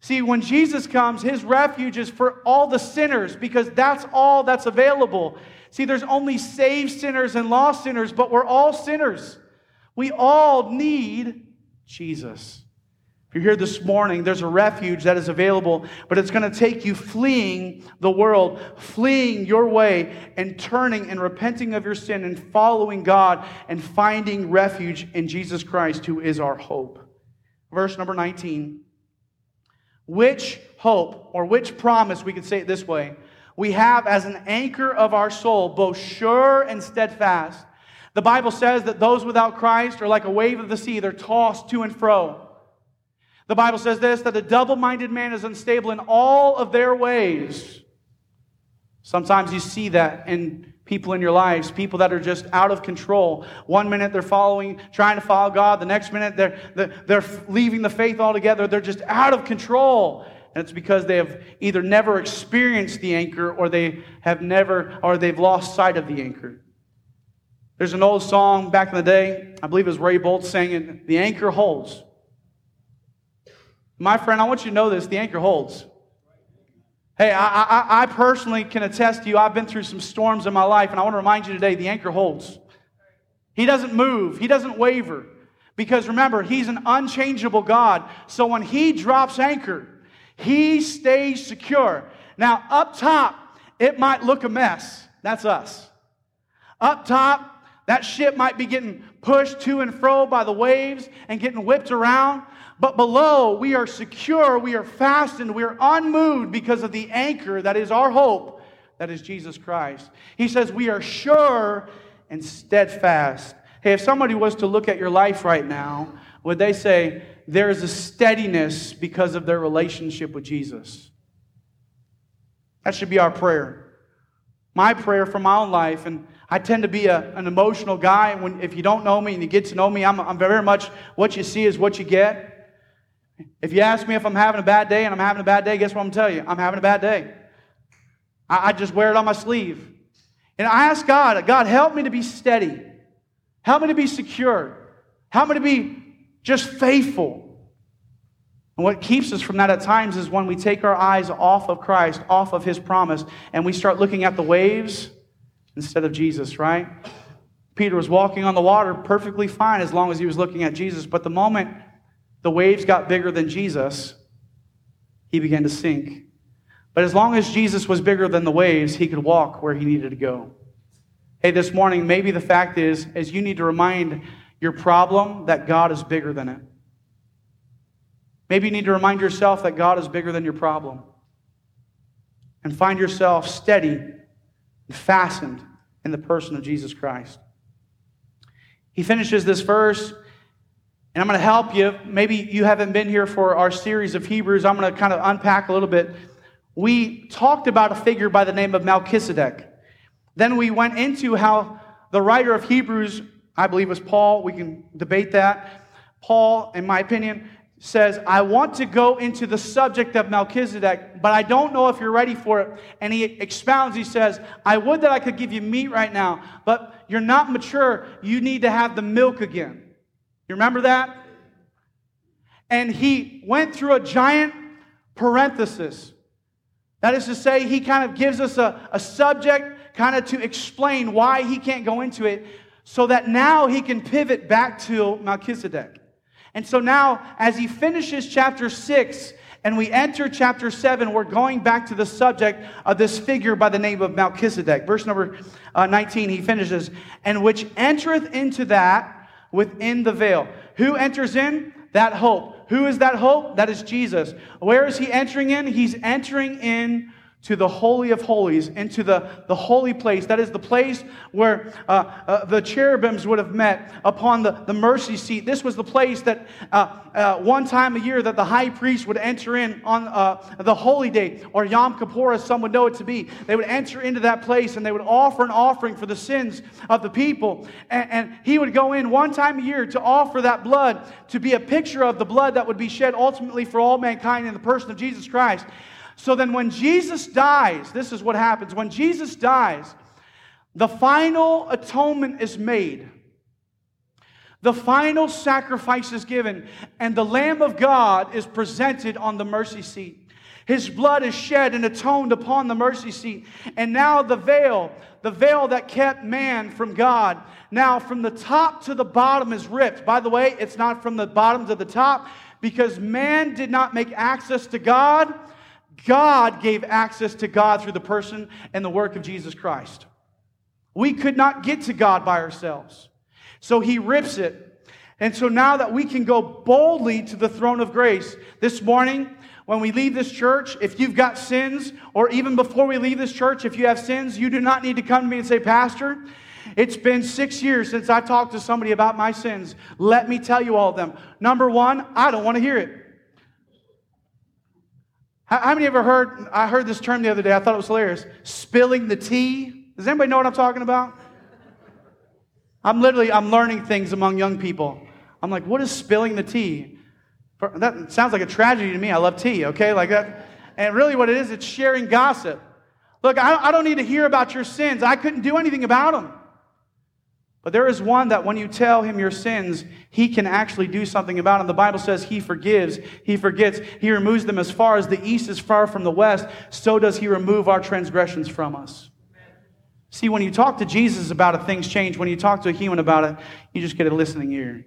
See, when Jesus comes, his refuge is for all the sinners because that's all that's available. See, there's only saved sinners and lost sinners, but we're all sinners. We all need Jesus. If you're here this morning, there's a refuge that is available, but it's going to take you fleeing the world, fleeing your way, and turning and repenting of your sin and following God and finding refuge in Jesus Christ, who is our hope. Verse number 19. Which hope or which promise, we could say it this way, we have as an anchor of our soul, both sure and steadfast. The Bible says that those without Christ are like a wave of the sea, they're tossed to and fro. The Bible says this that a double minded man is unstable in all of their ways. Sometimes you see that in people in your lives, people that are just out of control. One minute they're following, trying to follow God, the next minute they're, they're leaving the faith altogether. They're just out of control. And it's because they have either never experienced the anchor or they have never, or they've lost sight of the anchor. There's an old song back in the day, I believe it was Ray Boltz saying The anchor holds. My friend, I want you to know this the anchor holds. Hey, I, I, I, personally can attest to you, I've been through some storms in my life, and I want to remind you today the anchor holds. He doesn't move, he doesn't waver. Because remember, he's an unchangeable God. So when he drops anchor, he stays secure. Now, up top, it might look a mess. That's us. Up top, that ship might be getting pushed to and fro by the waves and getting whipped around. But below, we are secure, we are fastened, we are unmoved because of the anchor that is our hope, that is Jesus Christ. He says, We are sure and steadfast. Hey, if somebody was to look at your life right now, would they say, There is a steadiness because of their relationship with Jesus? That should be our prayer. My prayer for my own life, and I tend to be a, an emotional guy. When, if you don't know me and you get to know me, I'm, I'm very much what you see is what you get. If you ask me if I'm having a bad day and I'm having a bad day, guess what I'm telling you? I'm having a bad day. I, I just wear it on my sleeve. And I ask God, God, help me to be steady. Help me to be secure. Help me to be just faithful. And what keeps us from that at times is when we take our eyes off of Christ, off of His promise, and we start looking at the waves instead of Jesus, right? Peter was walking on the water perfectly fine as long as he was looking at Jesus. But the moment the waves got bigger than Jesus, he began to sink. But as long as Jesus was bigger than the waves, he could walk where he needed to go. Hey, this morning, maybe the fact is, is you need to remind your problem that God is bigger than it. Maybe you need to remind yourself that God is bigger than your problem. And find yourself steady and fastened in the person of Jesus Christ. He finishes this verse and I'm going to help you. Maybe you haven't been here for our series of Hebrews. I'm going to kind of unpack a little bit. We talked about a figure by the name of Melchizedek. Then we went into how the writer of Hebrews, I believe was Paul, we can debate that. Paul, in my opinion, says, I want to go into the subject of Melchizedek, but I don't know if you're ready for it. And he expounds, he says, I would that I could give you meat right now, but you're not mature. You need to have the milk again. You remember that? And he went through a giant parenthesis. That is to say, he kind of gives us a, a subject kind of to explain why he can't go into it so that now he can pivot back to Melchizedek. And so now, as he finishes chapter 6 and we enter chapter 7, we're going back to the subject of this figure by the name of Melchizedek. Verse number uh, 19, he finishes, and which entereth into that within the veil. Who enters in? That hope. Who is that hope? That is Jesus. Where is he entering in? He's entering in to the Holy of Holies, into the, the holy place. That is the place where uh, uh, the cherubims would have met upon the, the mercy seat. This was the place that uh, uh one time a year that the high priest would enter in on uh, the holy day, or Yom Kippur, as some would know it to be. They would enter into that place and they would offer an offering for the sins of the people. And, and he would go in one time a year to offer that blood to be a picture of the blood that would be shed ultimately for all mankind in the person of Jesus Christ. So then, when Jesus dies, this is what happens. When Jesus dies, the final atonement is made. The final sacrifice is given, and the Lamb of God is presented on the mercy seat. His blood is shed and atoned upon the mercy seat. And now the veil, the veil that kept man from God, now from the top to the bottom is ripped. By the way, it's not from the bottom to the top because man did not make access to God. God gave access to God through the person and the work of Jesus Christ. We could not get to God by ourselves. So he rips it. And so now that we can go boldly to the throne of grace, this morning, when we leave this church, if you've got sins, or even before we leave this church, if you have sins, you do not need to come to me and say, Pastor, it's been six years since I talked to somebody about my sins. Let me tell you all of them. Number one, I don't want to hear it. How, how many ever heard? I heard this term the other day. I thought it was hilarious. Spilling the tea. Does anybody know what I'm talking about? I'm literally I'm learning things among young people. I'm like, what is spilling the tea? That sounds like a tragedy to me. I love tea, okay? Like that. And really, what it is, it's sharing gossip. Look, I don't need to hear about your sins. I couldn't do anything about them. But there is one that when you tell him your sins, he can actually do something about them. The Bible says he forgives, he forgets, he removes them as far as the east is far from the west, so does he remove our transgressions from us. See, when you talk to Jesus about it, things change. When you talk to a human about it, you just get a listening ear.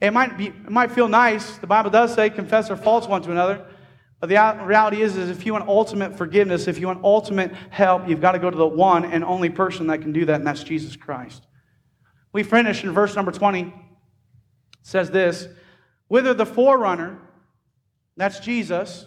It might, be, it might feel nice. The Bible does say, confess our faults one to another. But the reality is, is if you want ultimate forgiveness, if you want ultimate help, you've got to go to the one and only person that can do that, and that's Jesus Christ. We finish in verse number 20. It says this Whither the forerunner, that's Jesus,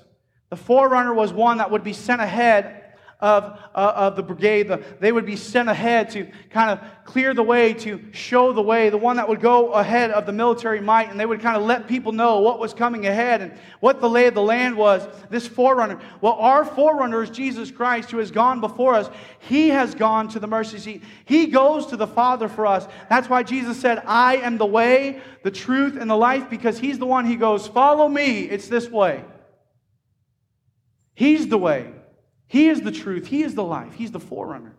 the forerunner was one that would be sent ahead of, uh, of the brigade. The, they would be sent ahead to kind of clear the way, to show the way, the one that would go ahead of the military might, and they would kind of let people know what was coming ahead and what the lay of the land was. This forerunner. Well, our forerunner is Jesus Christ, who has gone before us. He has gone to the mercy seat. He goes to the Father for us. That's why Jesus said, I am the way, the truth, and the life, because He's the one He goes, Follow me. It's this way. He's the way. He is the truth. He is the life. He's the forerunner.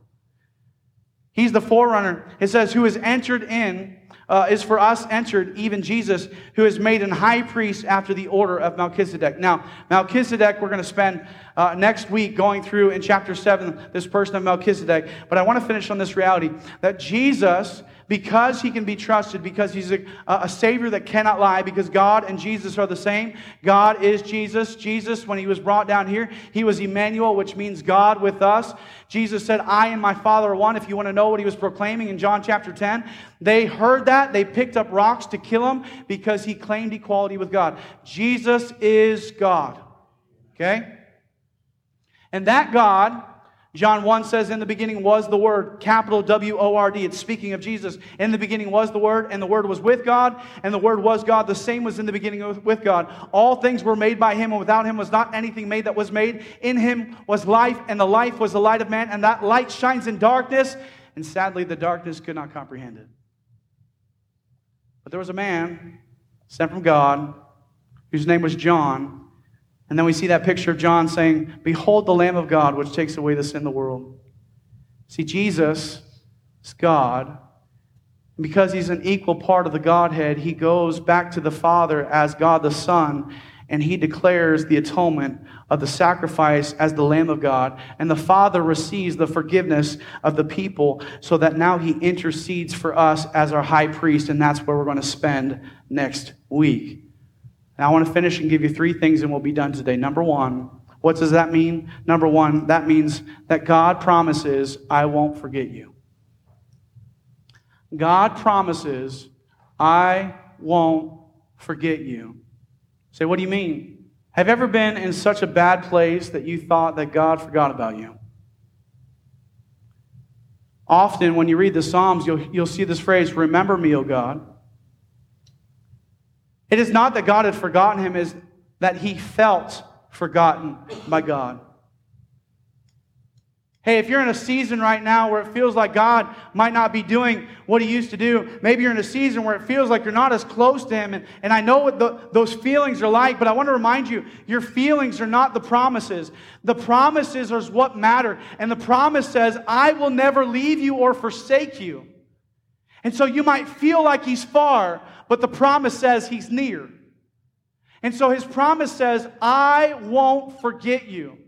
He's the forerunner. It says, who has entered in, uh, is for us entered, even Jesus, who is made an high priest after the order of Melchizedek. Now, Melchizedek, we're going to spend uh, next week going through in chapter 7 this person of Melchizedek. But I want to finish on this reality that Jesus because he can be trusted, because he's a, a, Savior that cannot lie, because God and Jesus are the same. God is Jesus. Jesus, when he was brought down here, he was Emmanuel, which means God with us. Jesus said, I and my Father are one. If you want to know what he was proclaiming in John chapter 10, they heard that. They picked up rocks to kill him because he claimed equality with God. Jesus is God. Okay? And that God John 1 says, In the beginning was the Word, capital W O R D. It's speaking of Jesus. In the beginning was the Word, and the Word was with God, and the Word was God. The same was in the beginning with God. All things were made by Him, and without Him was not anything made that was made. In Him was life, and the life was the light of man, and that light shines in darkness, and sadly the darkness could not comprehend it. But there was a man sent from God whose name was John and then we see that picture of John saying, Behold the Lamb of God, which takes away the sin of the world. See, Jesus is God. And because he's an equal part of the Godhead, he goes back to the Father as God the Son, and he declares the atonement of the sacrifice as the Lamb of God. And the Father receives the forgiveness of the people so that now he intercedes for us as our high priest, and that's where we're going to spend next week. Now, I want to finish and give you three things and we'll be done today. Number one, what does that mean? Number one, that means that God promises, I won't forget you. God promises, I won't forget you. Say, what do you mean? Have you ever been in such a bad place that you thought that God forgot about you? Often, when you read the Psalms, you'll, you'll see this phrase, Remember me, O God. It is not that God had forgotten him, is that he felt forgotten by God. Hey, if you're in a season right now where it feels like God might not be doing what he used to do, maybe you're in a season where it feels like you're not as close to him. And, and I know what the, those feelings are like, but I want to remind you your feelings are not the promises. The promises are what matter. And the promise says, I will never leave you or forsake you. And so you might feel like he's far, but the promise says he's near. And so his promise says, I won't forget you.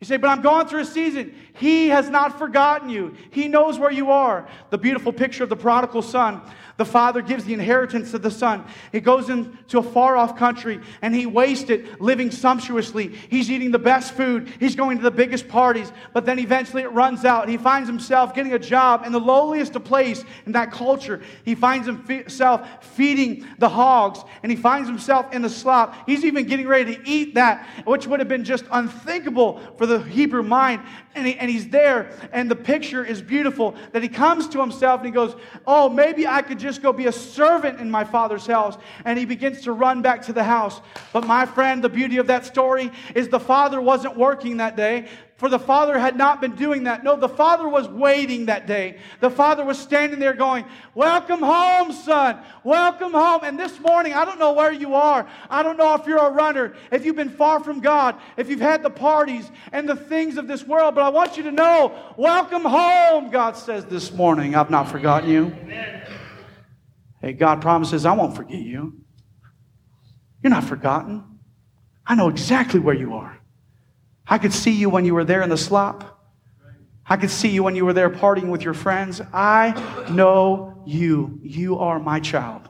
You say, but I'm going through a season. He has not forgotten you. He knows where you are. The beautiful picture of the prodigal son. The father gives the inheritance to the son. He goes into a far off country and he wastes it living sumptuously. He's eating the best food. He's going to the biggest parties. But then eventually it runs out. He finds himself getting a job in the lowliest of place in that culture. He finds himself feeding the hogs and he finds himself in the slop. He's even getting ready to eat that, which would have been just unthinkable for the Hebrew mind. And, he, and he's there and the picture is beautiful that he comes to himself and he goes, Oh, maybe I could just go be a servant in my father's house. And he begins to run back to the house. But my friend, the beauty of that story is the father wasn't working that day. For the father had not been doing that. No, the father was waiting that day. The father was standing there going, Welcome home, son. Welcome home. And this morning, I don't know where you are. I don't know if you're a runner, if you've been far from God, if you've had the parties and the things of this world, but I want you to know, Welcome home, God says this morning. I've not forgotten you. Amen. Hey, God promises, I won't forget you. You're not forgotten. I know exactly where you are. I could see you when you were there in the slop. I could see you when you were there partying with your friends. I know you. You are my child.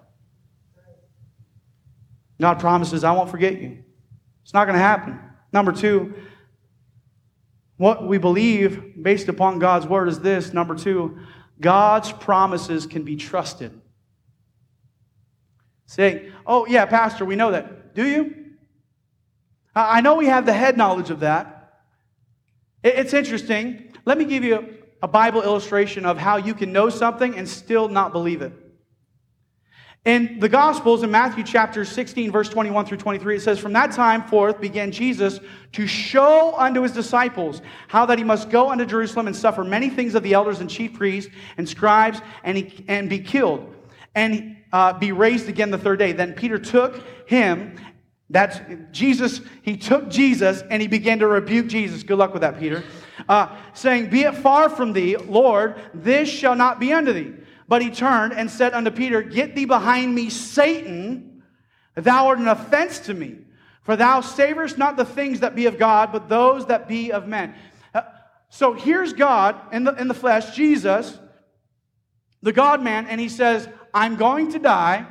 God promises, I won't forget you. It's not going to happen. Number two, what we believe based upon God's word is this. Number two, God's promises can be trusted. Say, oh, yeah, Pastor, we know that. Do you? I know we have the head knowledge of that. It's interesting. Let me give you a Bible illustration of how you can know something and still not believe it. In the Gospels, in Matthew chapter 16, verse 21 through 23, it says, From that time forth began Jesus to show unto his disciples how that he must go unto Jerusalem and suffer many things of the elders and chief priests and scribes and, he, and be killed and uh, be raised again the third day. Then Peter took him that's Jesus, he took Jesus and he began to rebuke Jesus. Good luck with that, Peter. Uh, saying, Be it far from thee, Lord, this shall not be unto thee. But he turned and said unto Peter, Get thee behind me, Satan. Thou art an offense to me. For thou savorest not the things that be of God, but those that be of men. Uh, so here's God in the, in the flesh, Jesus, the God man, and he says, I'm going to die.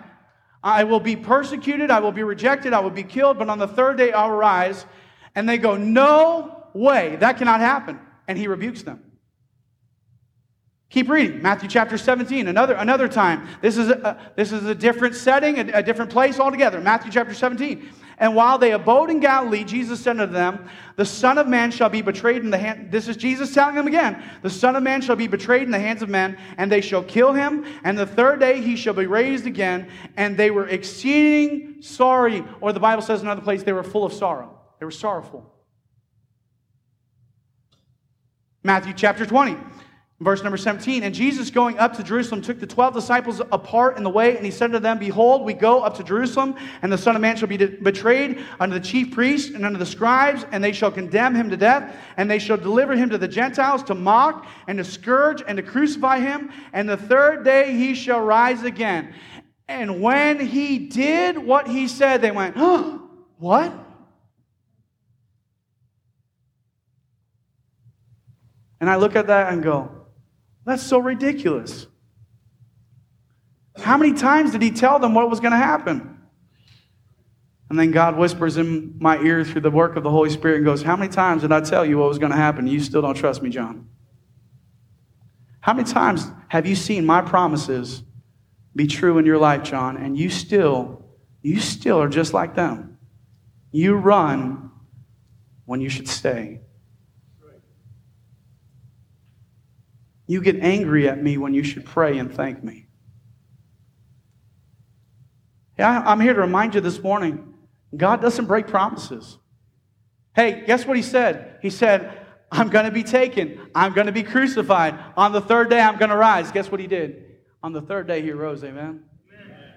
I will be persecuted, I will be rejected, I will be killed, but on the third day I'll rise. And they go, No way, that cannot happen. And he rebukes them. Keep reading. Matthew chapter 17, another, another time. This is a, this is a different setting, a, a different place altogether. Matthew chapter 17. And while they abode in Galilee, Jesus said unto them, The Son of Man shall be betrayed in the hand. This is Jesus telling them again. The Son of Man shall be betrayed in the hands of men, and they shall kill him. And the third day he shall be raised again. And they were exceeding sorry. Or the Bible says in another place, they were full of sorrow. They were sorrowful. Matthew chapter 20. Verse number 17, and Jesus going up to Jerusalem took the 12 disciples apart in the way, and he said to them, Behold, we go up to Jerusalem, and the Son of Man shall be betrayed unto the chief priests and unto the scribes, and they shall condemn him to death, and they shall deliver him to the Gentiles to mock and to scourge and to crucify him, and the third day he shall rise again. And when he did what he said, they went, oh, What? And I look at that and go, that's so ridiculous. How many times did he tell them what was going to happen? And then God whispers in my ear through the work of the Holy Spirit and goes, How many times did I tell you what was going to happen? You still don't trust me, John. How many times have you seen my promises be true in your life, John, and you still, you still are just like them? You run when you should stay. You get angry at me when you should pray and thank me. Yeah, I'm here to remind you this morning God doesn't break promises. Hey, guess what he said? He said, I'm going to be taken. I'm going to be crucified. On the third day, I'm going to rise. Guess what he did? On the third day, he rose. Amen. Amen.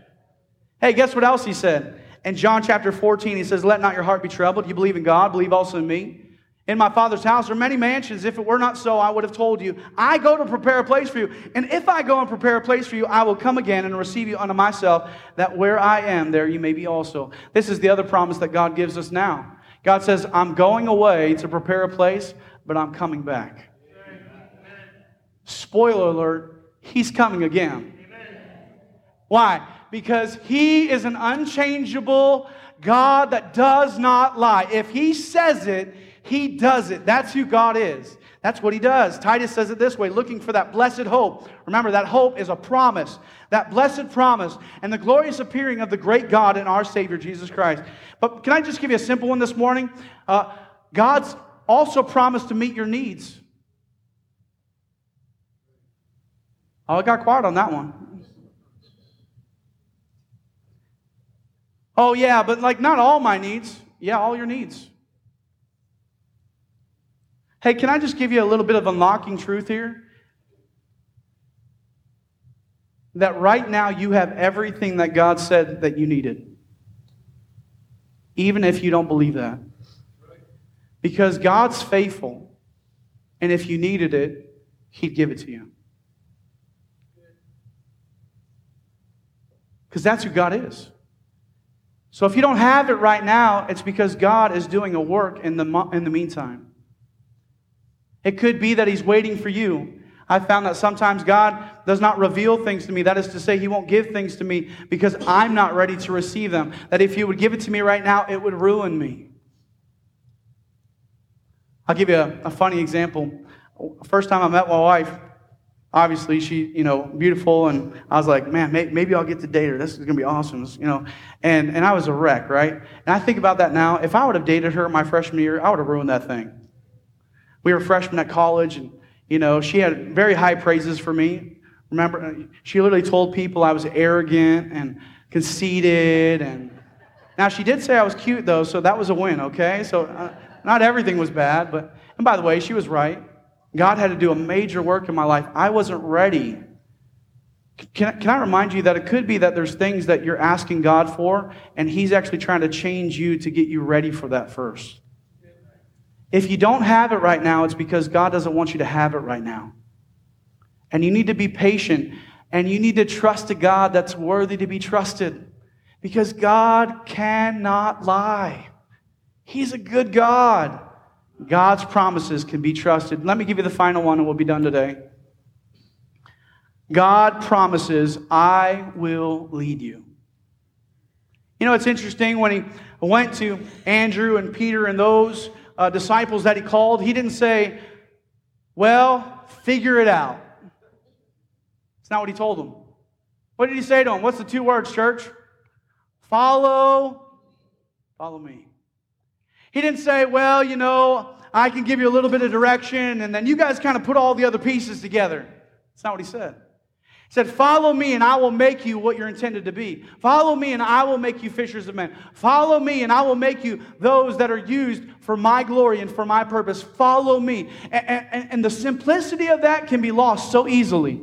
Hey, guess what else he said? In John chapter 14, he says, Let not your heart be troubled. You believe in God, believe also in me. In my Father's house are many mansions. If it were not so, I would have told you. I go to prepare a place for you. And if I go and prepare a place for you, I will come again and receive you unto myself, that where I am, there you may be also. This is the other promise that God gives us now. God says, I'm going away to prepare a place, but I'm coming back. Spoiler alert, He's coming again. Why? Because He is an unchangeable God that does not lie. If He says it, he does it. That's who God is. That's what he does. Titus says it this way looking for that blessed hope. Remember, that hope is a promise, that blessed promise, and the glorious appearing of the great God and our Savior, Jesus Christ. But can I just give you a simple one this morning? Uh, God's also promised to meet your needs. Oh, I got quiet on that one. Oh, yeah, but like not all my needs. Yeah, all your needs. Hey, can I just give you a little bit of unlocking truth here? That right now you have everything that God said that you needed. Even if you don't believe that. Because God's faithful. And if you needed it, He'd give it to you. Because that's who God is. So if you don't have it right now, it's because God is doing a work in the, in the meantime. It could be that He's waiting for you. I found that sometimes God does not reveal things to me. That is to say, He won't give things to me because I'm not ready to receive them. That if He would give it to me right now, it would ruin me. I'll give you a, a funny example. First time I met my wife, obviously she, you know, beautiful, and I was like, man, may, maybe I'll get to date her. This is gonna be awesome, you know. And and I was a wreck, right? And I think about that now. If I would have dated her my freshman year, I would have ruined that thing. We were freshmen at college, and you know, she had very high praises for me. Remember, she literally told people I was arrogant and conceited, and now she did say I was cute though, so that was a win. Okay, so uh, not everything was bad, but and by the way, she was right. God had to do a major work in my life. I wasn't ready. Can, can I remind you that it could be that there's things that you're asking God for, and He's actually trying to change you to get you ready for that first. If you don't have it right now, it's because God doesn't want you to have it right now. And you need to be patient and you need to trust a God that's worthy to be trusted because God cannot lie. He's a good God. God's promises can be trusted. Let me give you the final one and we'll be done today. God promises, I will lead you. You know, it's interesting when he went to Andrew and Peter and those uh, disciples that he called, he didn't say, Well, figure it out. It's not what he told them. What did he say to them? What's the two words, church? Follow, follow me. He didn't say, Well, you know, I can give you a little bit of direction, and then you guys kind of put all the other pieces together. It's not what he said said, Follow me and I will make you what you're intended to be. Follow me and I will make you fishers of men. Follow me and I will make you those that are used for my glory and for my purpose. Follow me. And, and, and the simplicity of that can be lost so easily.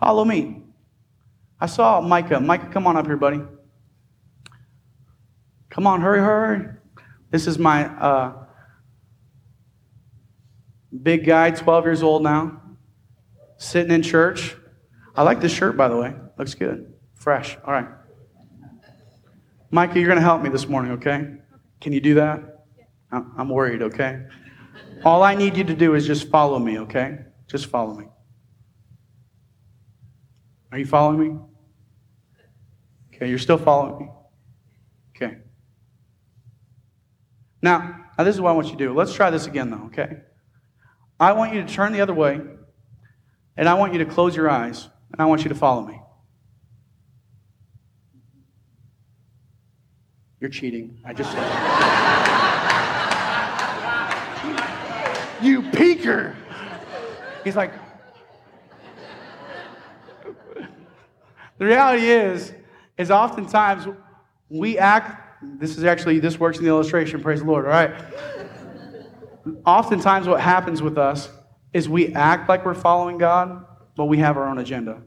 Follow me. I saw Micah. Micah, come on up here, buddy. Come on, hurry, hurry. This is my uh, big guy, 12 years old now sitting in church. I like this shirt, by the way. Looks good. Fresh. All right. Micah, you're going to help me this morning, okay? Can you do that? I'm worried, okay? All I need you to do is just follow me, okay? Just follow me. Are you following me? Okay, you're still following me. Okay. Now, now this is what I want you to do. Let's try this again, though, okay? I want you to turn the other way and I want you to close your eyes and I want you to follow me. You're cheating. I just said You peeker. He's like, the reality is, is oftentimes we act, this is actually, this works in the illustration, praise the Lord, all right? Oftentimes what happens with us is we act like we're following God, but we have our own agenda.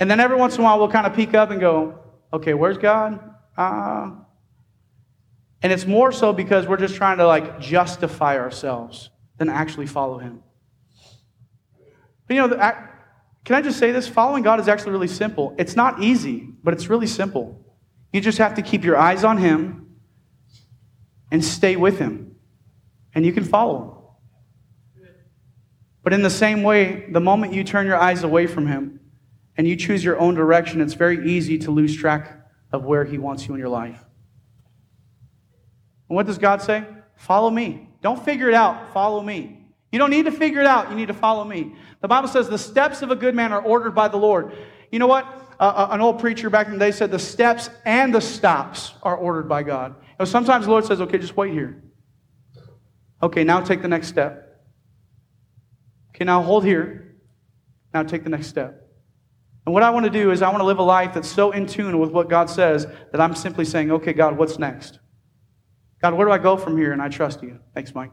And then every once in a while, we'll kind of peek up and go, okay, where's God? Uh, And it's more so because we're just trying to like justify ourselves than actually follow Him. But you know, can I just say this? Following God is actually really simple. It's not easy, but it's really simple. You just have to keep your eyes on Him and stay with Him, and you can follow Him. But in the same way, the moment you turn your eyes away from Him and you choose your own direction, it's very easy to lose track of where He wants you in your life. And what does God say? Follow me. Don't figure it out. Follow me. You don't need to figure it out. You need to follow me. The Bible says the steps of a good man are ordered by the Lord. You know what? uh, an old preacher back in the day said the steps and the stops are ordered by God. You know, sometimes the Lord says, okay, just wait here. Okay, now take the next step. Okay, now hold here. Now take the next step. And what I want to do is I want to live a life that's so in tune with what God says that I'm simply saying, okay, God, what's next? God, where do I go from here? And I trust you. Thanks, Mike.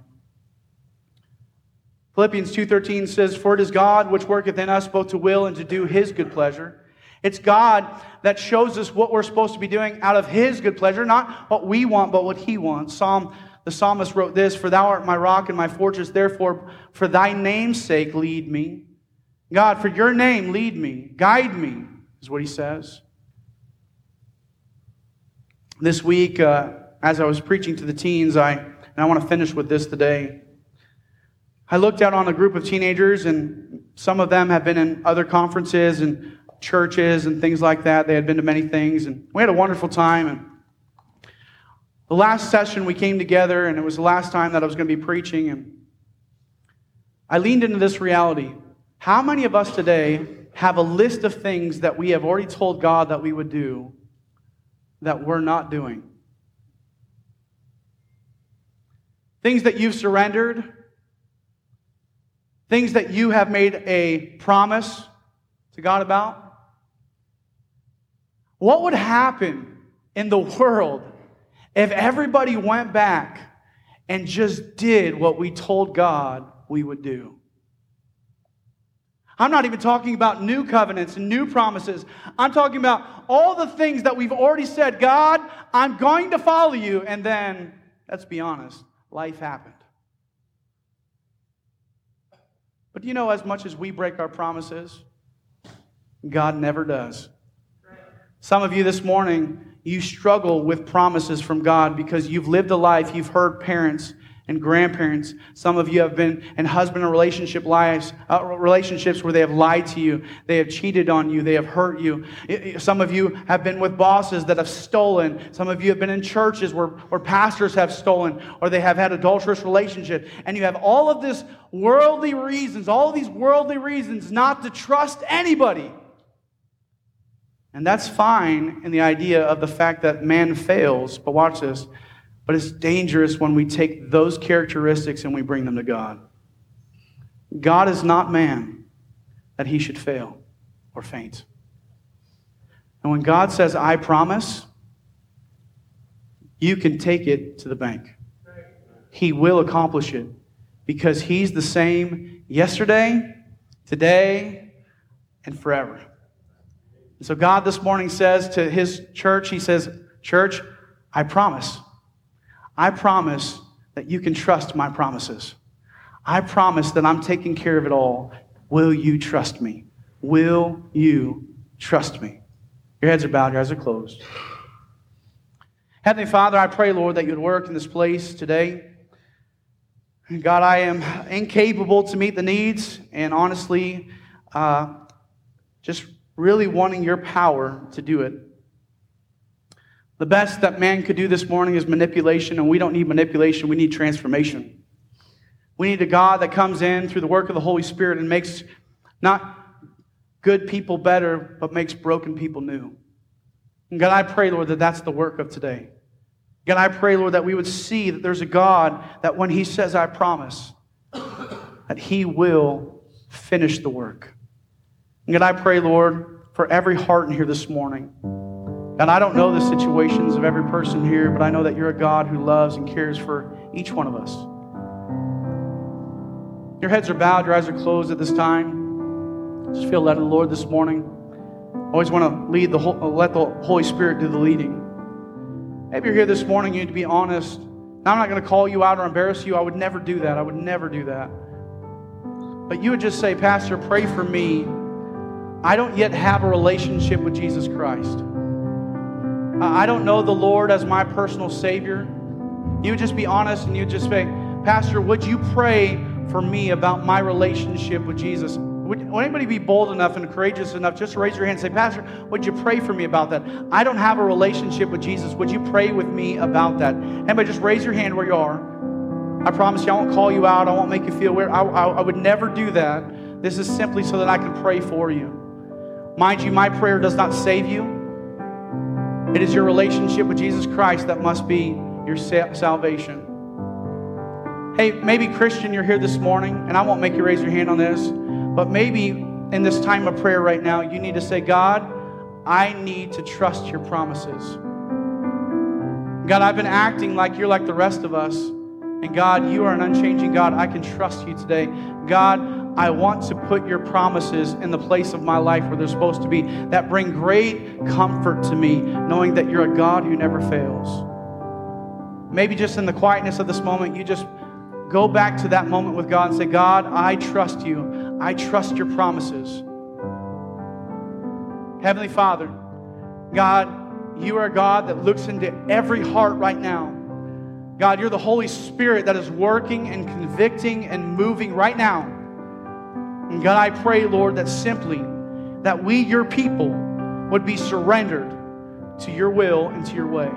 Philippians 2.13 says, For it is God which worketh in us both to will and to do his good pleasure. It's God that shows us what we're supposed to be doing out of His good pleasure, not what we want, but what He wants. Psalm, the psalmist wrote this For thou art my rock and my fortress, therefore, for thy name's sake, lead me. God, for your name, lead me, guide me, is what He says. This week, uh, as I was preaching to the teens, I, and I want to finish with this today. I looked out on a group of teenagers, and some of them have been in other conferences and churches and things like that. They had been to many things, and we had a wonderful time. And the last session we came together, and it was the last time that I was going to be preaching, and I leaned into this reality. How many of us today have a list of things that we have already told God that we would do that we're not doing? Things that you've surrendered, things that you have made a promise to God about. What would happen in the world if everybody went back and just did what we told God we would do? I'm not even talking about new covenants and new promises. I'm talking about all the things that we've already said, God, I'm going to follow you. And then, let's be honest, life happened. But you know, as much as we break our promises, God never does. Some of you this morning, you struggle with promises from God because you've lived a life, you've heard parents and grandparents. Some of you have been in husband and relationship lives, uh, relationships where they have lied to you, they have cheated on you, they have hurt you. Some of you have been with bosses that have stolen. Some of you have been in churches where, where pastors have stolen or they have had adulterous relationships. And you have all of this worldly reasons, all these worldly reasons not to trust anybody. And that's fine in the idea of the fact that man fails, but watch this. But it's dangerous when we take those characteristics and we bring them to God. God is not man that he should fail or faint. And when God says, I promise, you can take it to the bank. He will accomplish it because he's the same yesterday, today, and forever. And so God this morning says to his church, He says, Church, I promise. I promise that you can trust my promises. I promise that I'm taking care of it all. Will you trust me? Will you trust me? Your heads are bowed, your eyes are closed. Heavenly Father, I pray, Lord, that you would work in this place today. God, I am incapable to meet the needs, and honestly, uh, just really wanting your power to do it. The best that man could do this morning is manipulation, and we don't need manipulation, we need transformation. We need a God that comes in through the work of the Holy Spirit and makes not good people better, but makes broken people new. And God, I pray, Lord, that that's the work of today. God, I pray, Lord, that we would see that there's a God that when He says, I promise, that He will finish the work. And God, I pray, Lord, for every heart in here this morning. And I don't know the situations of every person here, but I know that you're a God who loves and cares for each one of us. Your heads are bowed, your eyes are closed at this time. Just feel led of the Lord this morning. I always want to lead the uh, let the Holy Spirit do the leading. Maybe you're here this morning, you need to be honest. Now, I'm not going to call you out or embarrass you. I would never do that. I would never do that. But you would just say, Pastor, pray for me. I don't yet have a relationship with Jesus Christ. I don't know the Lord as my personal Savior. You would just be honest and you would just say, Pastor, would you pray for me about my relationship with Jesus? Would, would, anybody be bold enough and courageous enough just to raise your hand and say, Pastor, would you pray for me about that? I don't have a relationship with Jesus. Would you pray with me about that? Anybody just raise your hand where you are. I promise you, I won't call you out. I won't make you feel weird. I, I, I would never do that. This is simply so that I can pray for you. Mind you, my prayer does not save you. It is your relationship with Jesus Christ that must be your salvation. Hey, maybe Christian, you're here this morning, and I won't make you raise your hand on this, but maybe in this time of prayer right now, you need to say, God, I need to trust your promises. God, I've been acting like you're like the rest of us. And God, you are an unchanging God. I can trust you today. God, I want to put your promises in the place of my life where they're supposed to be that bring great comfort to me, knowing that you're a God who never fails. Maybe just in the quietness of this moment, you just go back to that moment with God and say, God, I trust you. I trust your promises. Heavenly Father, God, you are a God that looks into every heart right now. God, you're the Holy Spirit that is working and convicting and moving right now. And God, I pray, Lord, that simply that we, your people, would be surrendered to your will and to your way.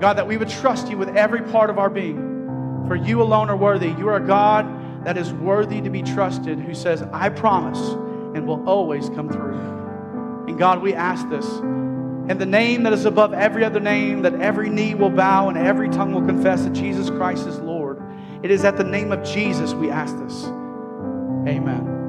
God, that we would trust you with every part of our being. For you alone are worthy. You are a God that is worthy to be trusted, who says, I promise and will always come through. And God, we ask this and the name that is above every other name, that every knee will bow and every tongue will confess that Jesus Christ is Lord. It is at the name of Jesus we ask this. Amen.